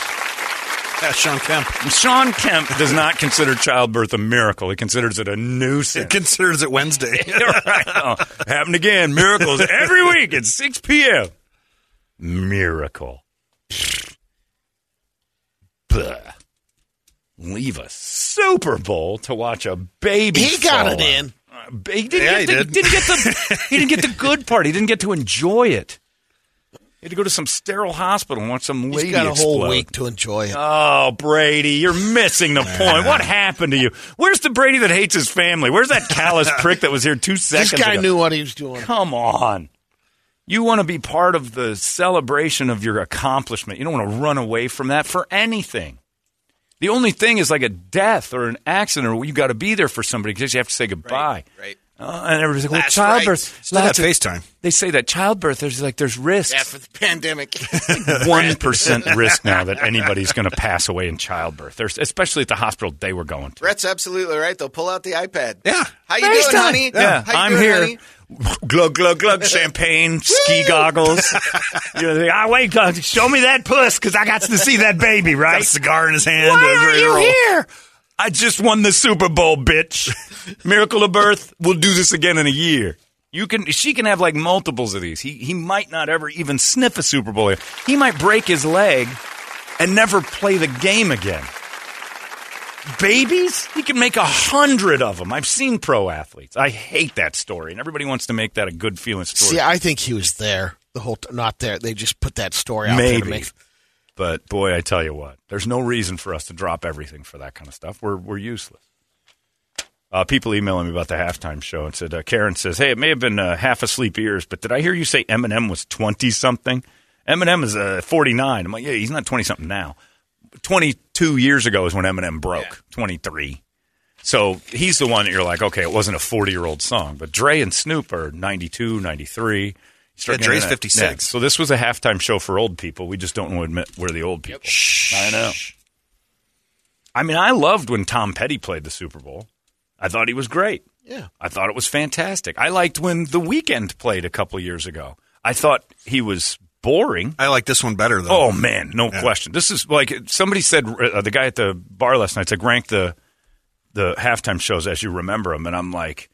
That's Shawn Kemp. Shawn Kemp does not consider childbirth a miracle. He considers it a nuisance. He considers it Wednesday. right. Oh, happened again. Miracles every week at 6 p.m. Miracle. Blah. Leave a Super Bowl to watch a baby. He got fall it in. Uh, He didn't, Yeah, get he the, did. not get the he didn't get the good part. He didn't get to enjoy it. Had to go to some sterile hospital and watch some lady He's got a whole week to enjoy it. Oh, Brady, you're missing the point. What happened to you? Where's the Brady that hates his family? Where's that callous prick that was here two seconds this guy ago? knew what he was doing. Come on. You want to be part of the celebration of your accomplishment. You don't want to run away from that for anything. The only thing is like a death or an accident, or you got to be there for somebody because you have to say goodbye. Right. Uh, and everybody's like, well, Last childbirth. rites. Still of- FaceTime. They say that childbirth, there's like, there's risks. Yeah, for the pandemic. One percent risk now that anybody's going to pass away in childbirth. There's, especially at the hospital they were going to. Brett's absolutely right. They'll pull out the iPad. Yeah. How you doing, honey? Yeah, How you I'm doing, here. honey? Glug glug glug, champagne, ski goggles. You're like, ah, wait, show me that puss because I got to see that baby, Got right? a cigar in his hand. Why are you here? I just won the Super Bowl, bitch. Miracle of birth. We'll do this again in a year. You can. She can have like multiples of these. He he might not ever even sniff a Super Bowl. He might break his leg and never play the game again. Babies, he can make a hundred of them. I've seen pro athletes. I hate that story, and everybody wants to make that a good feeling story. See, I think he was there the whole t- not there. They just put that story out there to make But boy, I tell you what, there's no reason for us to drop everything for that kind of stuff. We're we're useless. Uh, people emailing me about the halftime show and said uh, Karen says, "Hey, it may have been uh, half asleep ears, but did I hear you say Eminem was twenty something? Eminem is uh, forty nine. I'm like, yeah, he's not twenty something now. Twenty two years ago is when Eminem broke. Twenty three. So he's the one that you're like, okay, it wasn't a 40 year old song, but Dre and Snoop are 92, 93. Yeah, Dre's 56. Yeah, so this was a halftime show for old people. We just don't want to admit we're the old people. I know. I mean, I loved when Tom Petty played the Super Bowl. I thought he was great. Yeah. I thought it was fantastic. I liked when The Weeknd played a couple years ago. I thought he was boring. I like this one better though. Oh man, no Yeah. question. This is like somebody said. Uh, the guy at the bar last night said, "Rank the the halftime shows as you remember them," and I'm like,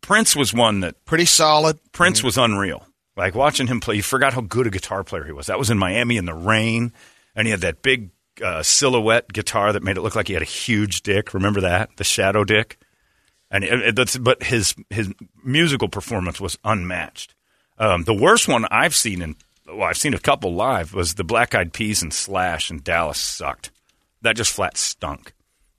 Prince was one that pretty solid. Prince was unreal. Like watching him play, you forgot how good a guitar player he was. That was in Miami in the rain, and he had that big uh, silhouette guitar that made it look like he had a huge dick. Remember that the shadow dick? And it, it- but his his musical performance was unmatched. Um, the worst one I've seen in well, I've seen a couple live was the Black Eyed Peas and Slash in Dallas sucked. That just flat stunk.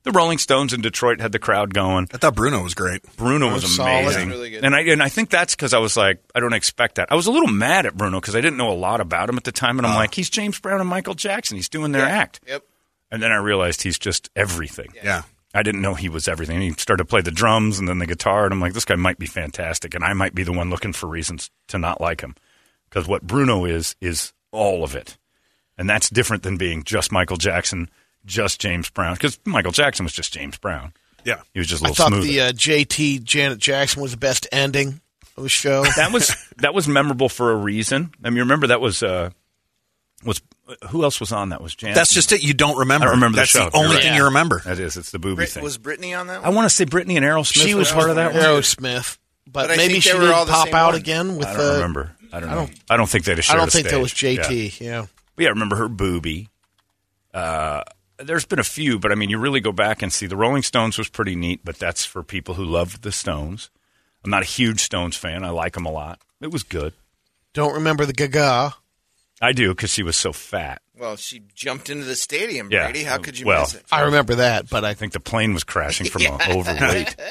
The Rolling Stones in Detroit had the crowd going. I thought Bruno was great. Bruno was amazing, and I and I think that's because I was like, I don't expect that. I was a little mad at Bruno because I didn't know a lot about him at the time, and I'm uh-huh. like, he's James Brown and Michael Jackson. He's doing their act. Yep. And then I realized he's just everything. Yeah. I didn't know he was everything. He started to play the drums and then the guitar, and I'm like, this guy might be fantastic, and I might be the one looking for reasons to not like him because what Bruno is is all of it, and that's different than being just Michael Jackson, just James Brown. Because Michael Jackson was just James Brown. Yeah, he was just a I little thought smoother. the uh, JT Janet Jackson was the best ending of the show. that was that was memorable for a reason. I mean, remember that was uh, was who else was on that? Was Janet? That's just it. You don't remember. I don't remember That's the show. the only You're thing right. you remember. That is, it's the booby Brit- thing. was Britney on that I want to say Britney and Aerosmith. she was part of that one. Aerosmith, but, But maybe she they did pop out one. again with I the. don't remember. I don't I don't- I don't think they'd have I don't a think that was stage. JT. Yeah. But yeah, I remember her booby. Uh, there's been a few, but I mean, you really go back and see the Rolling Stones was pretty neat, but that's for people who love the Stones. I'm not a huge Stones fan. I like them a lot. It was good. Don't remember the Gaga. I do because she was so fat. Well, she jumped into the stadium, Yeah. Brady. How uh, could you well, miss it? I remember that, but I I think the plane was crashing from Yeah. overweight.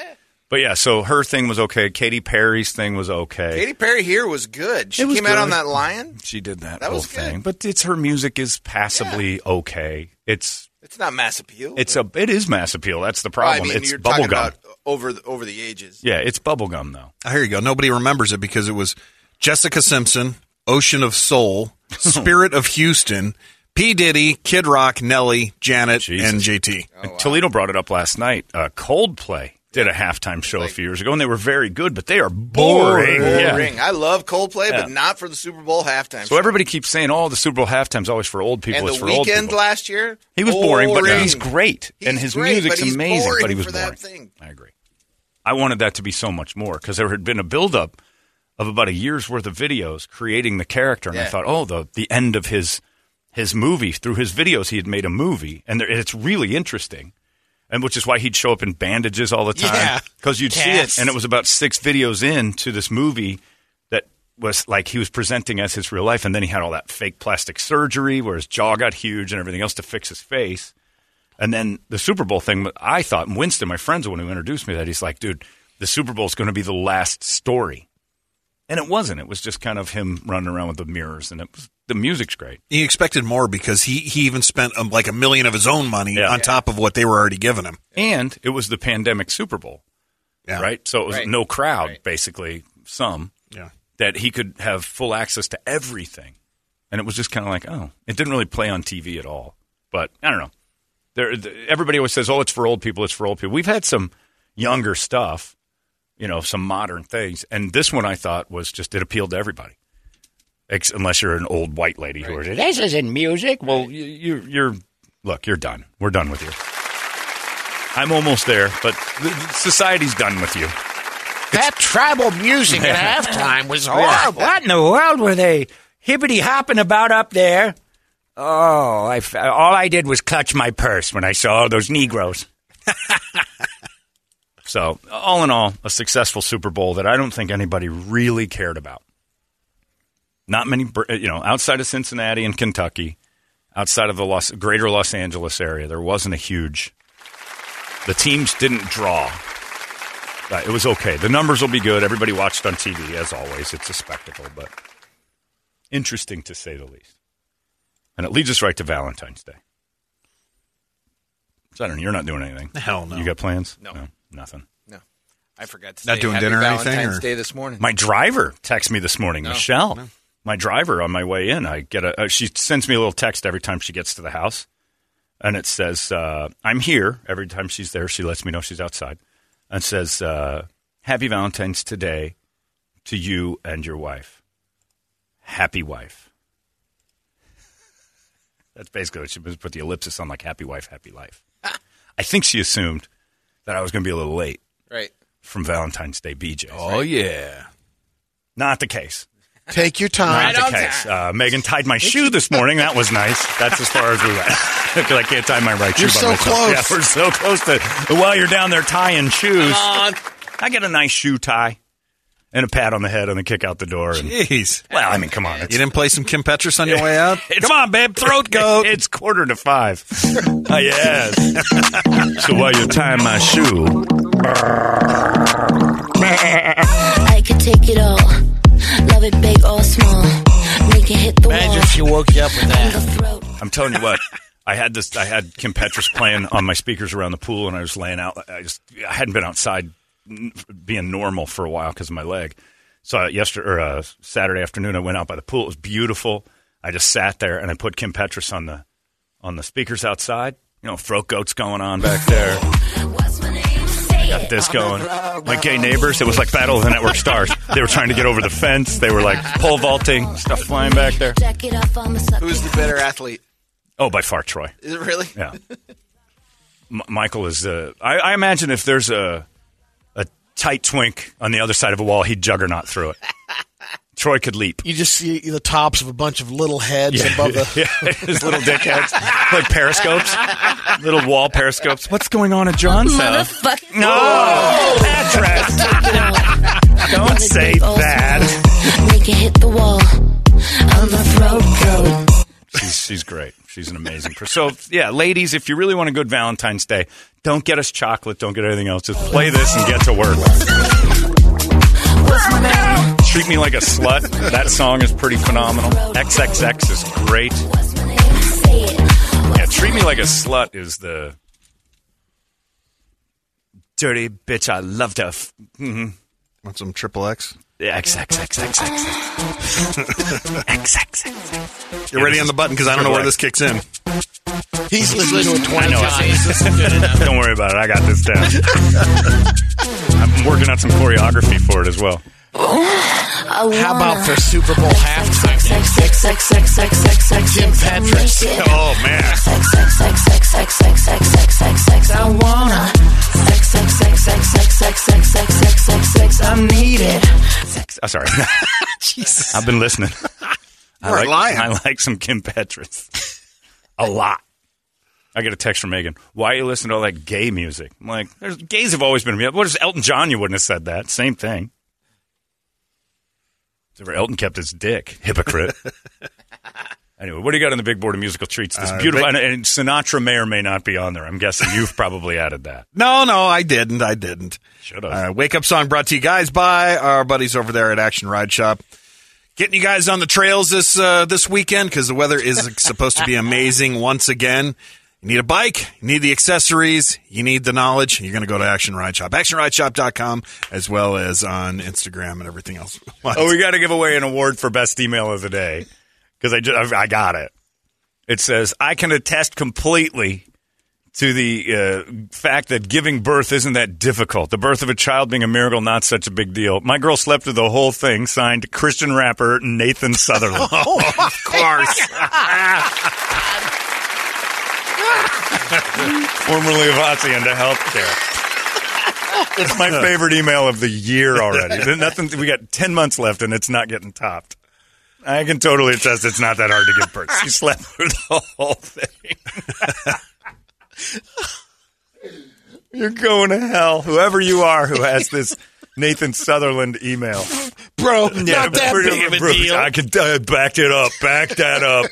But yeah, so her thing was okay. Katy Perry's thing was okay. Katy Perry here was good. She was came out on that lion. She did that, That whole was thing. But it's her music is passably okay. It's It's not mass appeal. it's a it is mass appeal. That's the Well, I problem. mean, it's you're talking bubblegum. about over the, over the ages. Yeah, it's bubblegum though. Oh, here you go. Nobody remembers it because it was Jessica Simpson, Ocean of Soul, Spirit of Houston, P. Diddy, Kid Rock, Nelly, Janet, and JT. And Toledo brought it up last night. Uh, Coldplay did a halftime show a few years ago, and they were very good, but they are boring. Yeah. Boring. I love Coldplay, Yeah. but not for the Super Bowl halftime. So everybody keeps saying, "Oh, the Super Bowl halftime's always for old people." and it's the for old weekend people. last year, He was boring, but he's great, and his great, music's but amazing. But he was for boring. that thing. I agree. I wanted that to be so much more because there had been a buildup of about a year's worth of videos creating the character, and I thought, oh, the the end of his his movie through his videos, he had made a movie, and there, it's really interesting. And which is why he'd show up in bandages all the time Yeah. because you'd see it, and it was about six videos in to this movie that was like he was presenting as his real life, and then he had all that fake plastic surgery where his jaw got huge and everything else to fix his face. And then the Super Bowl thing, I thought, and Winston, my friend's the one who introduced me to that. He's like, dude, the Super Bowl is going to be the last story. And it wasn't. It was just kind of him running around with the mirrors, and it was, the music's great. He expected more because he, he even spent um, like a million of his own money on top of what they were already giving him. And it was the pandemic Super Bowl, Yeah. right? So it was Right. no crowd, basically, some, Yeah. that he could have full access to everything. And it was just kind of like, oh, it didn't really play on TV at all. But I don't know. There, th- everybody always says, oh, it's for old people, it's for old people. We've had some younger stuff, you know, some modern things. And this one I thought was just, it appealed to everybody. Ex- unless you're an old white lady who are, this isn't music. Well, you, you, you're, look, you're done. We're done with you. I'm almost there, but th- society's done with you. That tribal music at halftime was horrible. What in the world were they hippity hopping about up there? Oh, I f- all I did was clutch my purse when I saw all those Negroes. So, all in all, a successful Super Bowl that I don't think anybody really cared about. Not many, you know, outside of Cincinnati and Kentucky, outside of the Los, greater Los Angeles area, there wasn't a huge. The teams didn't draw. Uh, it was okay. The numbers will be good. Everybody watched on TV, as always. It's a spectacle, but interesting to say the least. And it leads us right to Valentine's Day. So I don't know. You're not doing anything. Hell no. You got plans? No. nothing. No, I forgot to Not doing Happy dinner or anything, Valentine's or- Day this morning. My driver texted me this morning, No. Michelle. No. My driver on my way in, I get a. Uh, she sends me a little text every time she gets to the house, and it says, uh, "I'm here." Every time she's there, she lets me know she's outside, and says, uh, "Happy Valentine's today to you and your wife. Happy wife." That's basically what she put the ellipsis on, like "Happy wife, happy life." I think she assumed that I was going to be a little late right. from Valentine's Day BJ's. Oh, yeah. Not the case. Take your time. Not the case. Uh, Megan tied my shoe this morning. That was nice. That's as far as we went because I can't tie my right You're shoe so by myself. close. Yeah, we're so close to. While you're down there tying shoes, I get a nice shoe tie and a pat on the head and a kick out the door. And, Jeez. well, I mean, come on. You didn't play some Kim Petras on your way out? Come on, babe. Throat goat. it's quarter to five. oh, yes. so while you're tying my shoe, I could take it all. Love it big or small. Make it hit the Imagine wall. if she woke you up with that. I'm telling you what. I had this. I had Kim Petras playing on my speakers around the pool, and I was laying out. I just I hadn't been outside being normal for a while because of my leg. So yesterday or uh, Saturday afternoon, I went out by the pool. It was beautiful. I just sat there and I put Kim Petras on the on the speakers outside. You know, throat goats going on back there. Got this going. My gay neighbors. It was like Battle of the Network Stars. They were trying to get over the fence. They were like pole vaulting, stuff flying back there. Jack it off on the sucker. Who's the better athlete? Oh, by far, Troy. Is it really? Yeah. M- Michael is. Uh, I, I imagine if there's a a tight twink on the other side of a wall, he'd juggernaut through it. Troy could leap. You just see the tops of a bunch of little heads above the. yeah, his little dickheads, like periscopes, little wall periscopes. What's going on at John's house? Motherfucker. No, Patrick, don't say that. Make it hit the wall. On the throat goat. She's she's great. She's an amazing person. So yeah, ladies, if you really want a good Valentine's Day, don't get us chocolate. Don't get anything else. Just play this and get to work. Treat me Like a Slut. That song is pretty phenomenal. XXX is great. What's my name? Say it. Yeah, Treat Me Like a Slut is the dirty bitch I love to. F- mm-hmm. Want some triple X? Yeah, XXXXX. XXX. Get ready on the button because I don't know where this kicks in. He's listened to it 20 I times. Don't worry about it. I got this down. I'm working out some choreography for it as well. How about for Super Bowl halftime? Jim Patrick. Oh man. I wanna. I need it. Oh, sorry. Jesus. I've been listening. I like, lying. I like some Kim Petras. A lot. I get a text from Megan. Why you listen to all that gay music? I'm like, there's, gays have always been. What is Elton John? You wouldn't have said that. Same thing. Elton kept his dick. Hypocrite. anyway, what do you got on the big board of musical treats? This Uh, beautiful. and, and Sinatra may or may not be on there. I'm guessing you've probably added that. No, no, I didn't. I didn't. Should have. Uh, wake up song brought to you guys by our buddies over there at Action Ride Shop. Getting you guys on the trails this uh, this weekend because the weather is supposed to be amazing once again. You need a bike, you need the accessories, you need the knowledge. You're going to go to Action Ride Shop, actionrideshop.com, as well as on Instagram and everything else. Oh, we got to give away an award for best email of the day because I, just, I got it. It says I can attest completely to the uh, fact that giving birth isn't that difficult. The birth of a child being a miracle, not such a big deal. My girl slept through the whole thing. Signed Christian rapper Nathan Sutherland. oh, of course. formerly of Hacienda Healthcare. It's my favorite email of the year already. Nothing. We got ten months left, and it's not getting topped. I can totally attest it's not that hard to get birth. She slept through the whole thing. You're going to hell, whoever you are who has this Nathan Sutherland email. Bro, not that big of a bro, deal. I can uh, back it up. Back that up.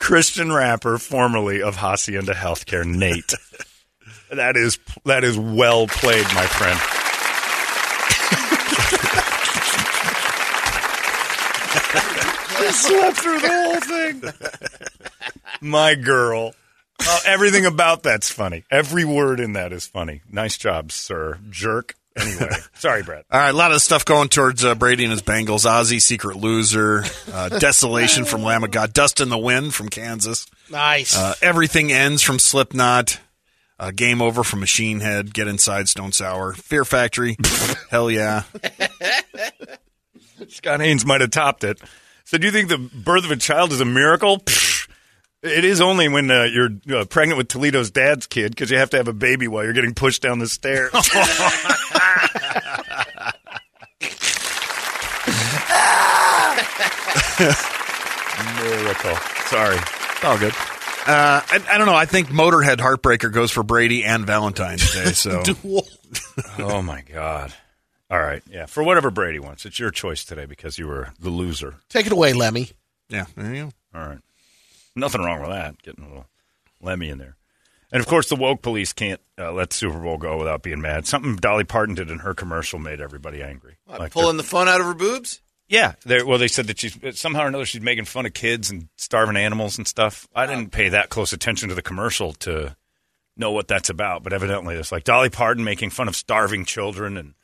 Christian rapper, formerly of Hacienda Healthcare, Nate. That is that is well played, my friend. I slept through the whole thing. My girl. Oh, everything about that's funny. Every word in that is funny. Nice job, sir. Jerk. Anyway, sorry, Brett. All right, a lot of stuff going towards uh, Brady and his Bengals. Ozzy, Secret Loser, uh, Desolation from Lamb of God, Dust in the Wind from Kansas. Nice. Uh, Everything Ends from Slipknot. Uh, Game Over from Machine Head. Get Inside Stone Sour. Fear Factory. Hell yeah. Scott Haynes might have topped it. So, do you think the birth of a child is a miracle? Pfft. It is only when uh, you're uh, pregnant with Toledo's dad's kid because you have to have a baby while you're getting pushed down the stairs. Miracle. Sorry. It's all good. Uh, I, I don't know. I think Motorhead Heartbreaker goes for Brady and Valentine's Day. So oh my God. All right. Yeah. For whatever Brady wants. It's your choice today because you were the loser. Take it away, Lemmy. yeah, there you go. All right. Nothing wrong with that. Getting a little Lemmy in there. And of course, the woke police can't uh, let Super Bowl go without being mad. Something Dolly Parton did in her commercial made everybody angry. What, Like pulling the phone out of her boobs? Yeah, well, they said that she's somehow or another she's making fun of kids and starving animals and stuff. I didn't pay that close attention to the commercial to know what that's about, but evidently it's like Dolly Parton making fun of starving children and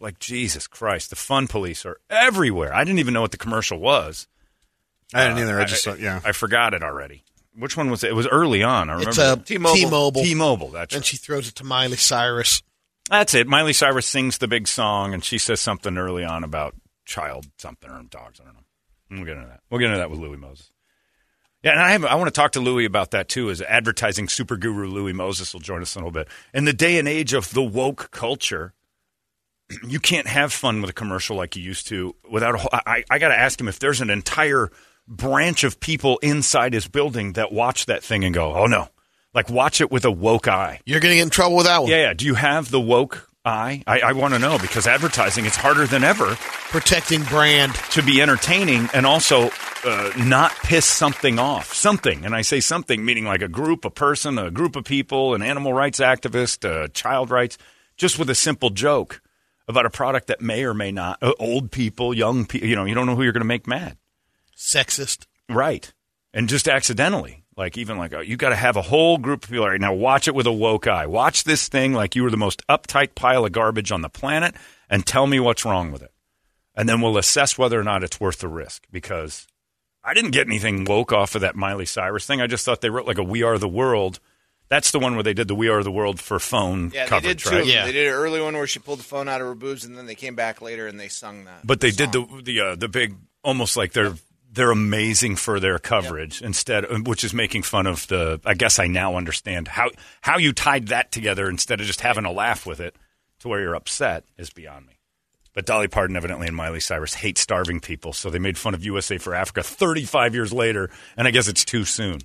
like Jesus Christ, the fun police are everywhere. I didn't even know what the commercial was. I didn't Uh, either. I just thought, yeah. I forgot it already. Which one was it? It was early on. I remember It's a that. T-Mobile. T-Mobile. T-Mobile. That's and she throws it to Miley Cyrus. That's it. Miley Cyrus sings the big song, and she says something early on about child something or dogs. I don't know. We'll get into that. We'll get into that with Louis Moses. Yeah, and I have, I want to talk to Louis about that too. As advertising super guru Louis Moses will join us in a little bit. In the day and age of the woke culture, you can't have fun with a commercial like you used to without. A, whole- I, I got to ask him if there's an entire branch of people inside his building that watch that thing and go, "Oh no!" Like watch it with a woke eye. You're going to get in trouble with that one. Yeah, yeah. Do you have the woke eye? I, I want to know because advertising it's harder than ever Protecting brand. to be entertaining and also uh, not piss something off. Something, and I say something meaning like a group, a person, a group of people, an animal rights activist, uh, child rights, just with a simple joke about a product that may or may not uh, old people, young people. You know, you don't know who you're going to make mad. Sexist. Right. And just accidentally. Like, even like, oh, you got to have a whole group of people. right now watch it with a woke eye. Watch this thing like you were the most uptight pile of garbage on the planet and tell me what's wrong with it. And then we'll assess whether or not it's worth the risk because I didn't get anything woke off of that Miley Cyrus thing. I just thought they wrote like a We Are the World. That's the one where they did the We Are the World for phone Yeah, coverage, they did two. right? of them. They did an early one where she pulled the phone out of her boobs, and then they came back later and they sung that. But they did the the uh, the big almost like they're they're amazing for their coverage instead, uh, which is making fun of the. I guess I now understand how how you tied that together instead of just having a laugh with it to where you're upset is beyond me. But Dolly Parton evidently and Miley Cyrus hate starving people, so they made fun of USA for Africa 35 years later, and I guess it's too soon.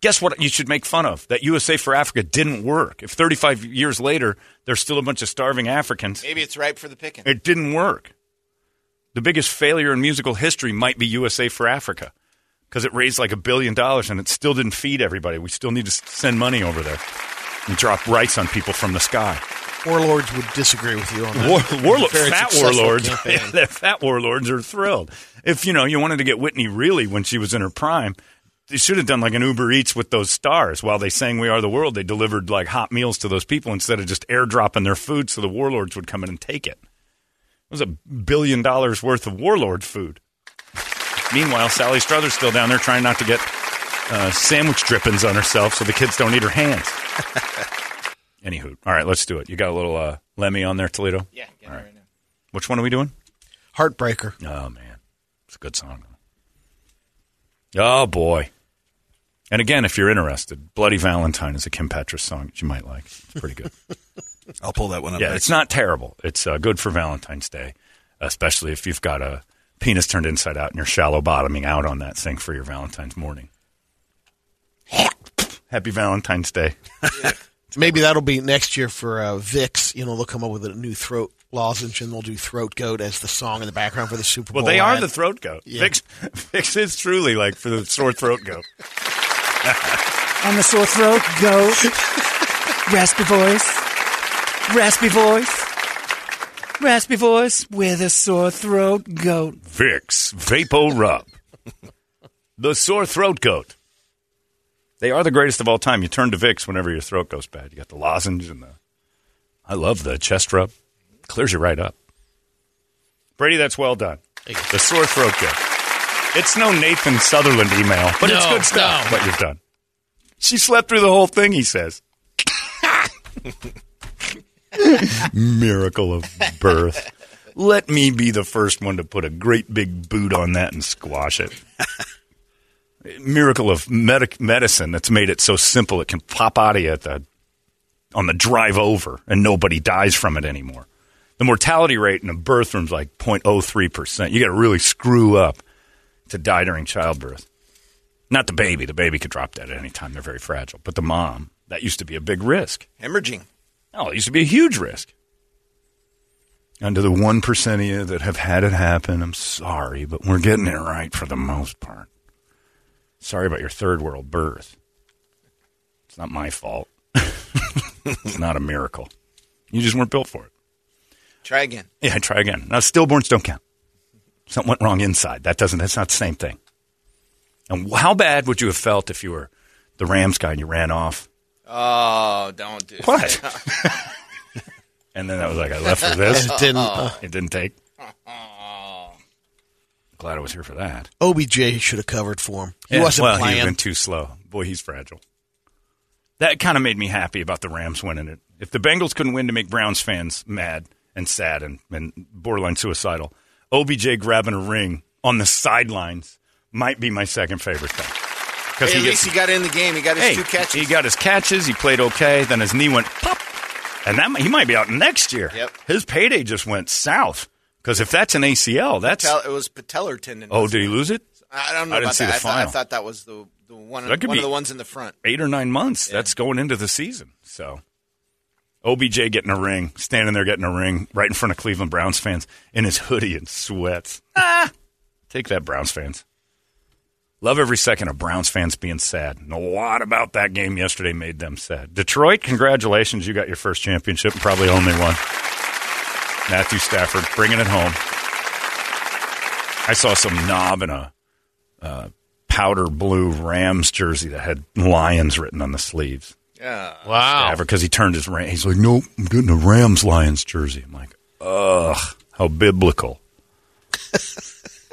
Guess what you should make fun of? That USA for Africa didn't work. If 35 years later there's still a bunch of starving Africans, Maybe it's ripe for the picking. it didn't work. The biggest failure in musical history might be USA for Africa because it raised like a billion dollars and it still didn't feed everybody. We still need to send money over there and drop rights on people from the sky. Warlords would disagree with you on that. War, warlord, fat warlords, yeah, the fat warlords are thrilled. If you know you wanted to get Whitney really when she was in her prime, they should have done like an Uber Eats with those stars. While they sang "We Are the World," they delivered like hot meals to those people instead of just airdropping their food, so the warlords would come in and take it. It was a billion dollars worth of warlord food. Meanwhile, Sally Struthers still down there trying not to get uh, sandwich drippings on herself, so the kids don't eat her hands. Anywho, all right, let's do it. You got a little uh, Lemmy on there, Toledo? Yeah, get it right now. Which one are we doing? Heartbreaker. Oh man, it's a good song. Oh boy. And again, if you're interested, "Bloody Valentine" is a Kim Petras song that you might like. It's pretty good. I'll pull that one up. yeah, next. it's not terrible. It's uh, good for Valentine's Day, especially if you've got a penis turned inside out and you're shallow bottoming out on that thing for your Valentine's morning. Happy Valentine's Day. Maybe that'll be next year for uh, Vicks. You know, they'll come up with a new throat lozenge and they'll do Throat Goat as the song in the background for the Super Bowl. Well, they are ad. the throat goat. Yeah. Vicks, Vicks is truly like for the sore throat goat. On the sore throat, go. Raspy voice. Raspy voice. Raspy voice with a sore throat goat. Vicks Vapo Rub. the sore throat goat. They are the greatest of all time. You turn to Vicks whenever your throat goes bad. You got the lozenge and the. I love the chest rub. Clears you right up. Brady, that's well done. The sore throat goat. It's no Nathan Sutherland email, but it's good stuff. no. What you've done. She slept through the whole thing. He says. Miracle of birth. Let me be the first one to put a great big boot on that and squash it. Miracle of medic- medicine that's made it so simple it can pop out of you at the, on the drive over and nobody dies from it anymore. The mortality rate in a birth room is like 0.03%. You got to really screw up to die during childbirth. Not the baby. The baby could drop dead at any time. They're very fragile. But the mom, that used to be a big risk. Hemorrhaging. Oh, it used to be a huge risk. And to the 1% of you that have had it happen, I'm sorry, but we're getting it right for the most part. Sorry about your third world birth. It's not my fault. it's not a miracle. You just weren't built for it. Try again. Yeah, try again. Now, stillborns don't count. Something went wrong inside. That doesn't. That's not the same thing. And how bad would you have felt if you were the Rams guy and you ran off? Oh, don't do What? that. And then I was like, I left for this. It didn't, uh, it didn't take. Glad I was here for that. OBJ should have covered for him. He Yeah, wasn't well, playing. He's been too slow. Boy, he's fragile. That kind of made me happy about the Rams winning it. If the Bengals couldn't win to make Browns fans mad and sad and, and borderline suicidal, OBJ grabbing a ring on the sidelines might be my second favorite thing. Hey, at least he got in the game. He got his hey, two catches. He got his catches. He played okay. Then his knee went pop, and that he might be out next year. Yep. His payday just went south because if that's an ACL, that's it was patellar tendon. oh, did he lose it? I don't know I didn't about see that. I, thought, I thought that was the the one, That could one be- of the ones in the front. eight or nine months. That's going into the season. So OBJ getting a ring, standing there getting a ring right in front of Cleveland Browns fans in his hoodie and sweats. Ah, take that, Browns fans. Love every second of Browns fans being sad. And a lot about that game yesterday made them sad. Detroit, congratulations. You got your first championship and probably only one. Matthew Stafford bringing it home. I saw some knob in a uh, powder blue Rams jersey that had Lions written on the sleeves. Yeah. wow. Because he turned his Ram. He's like, nope, I'm getting a Rams Lions jersey. I'm like, ugh, how biblical.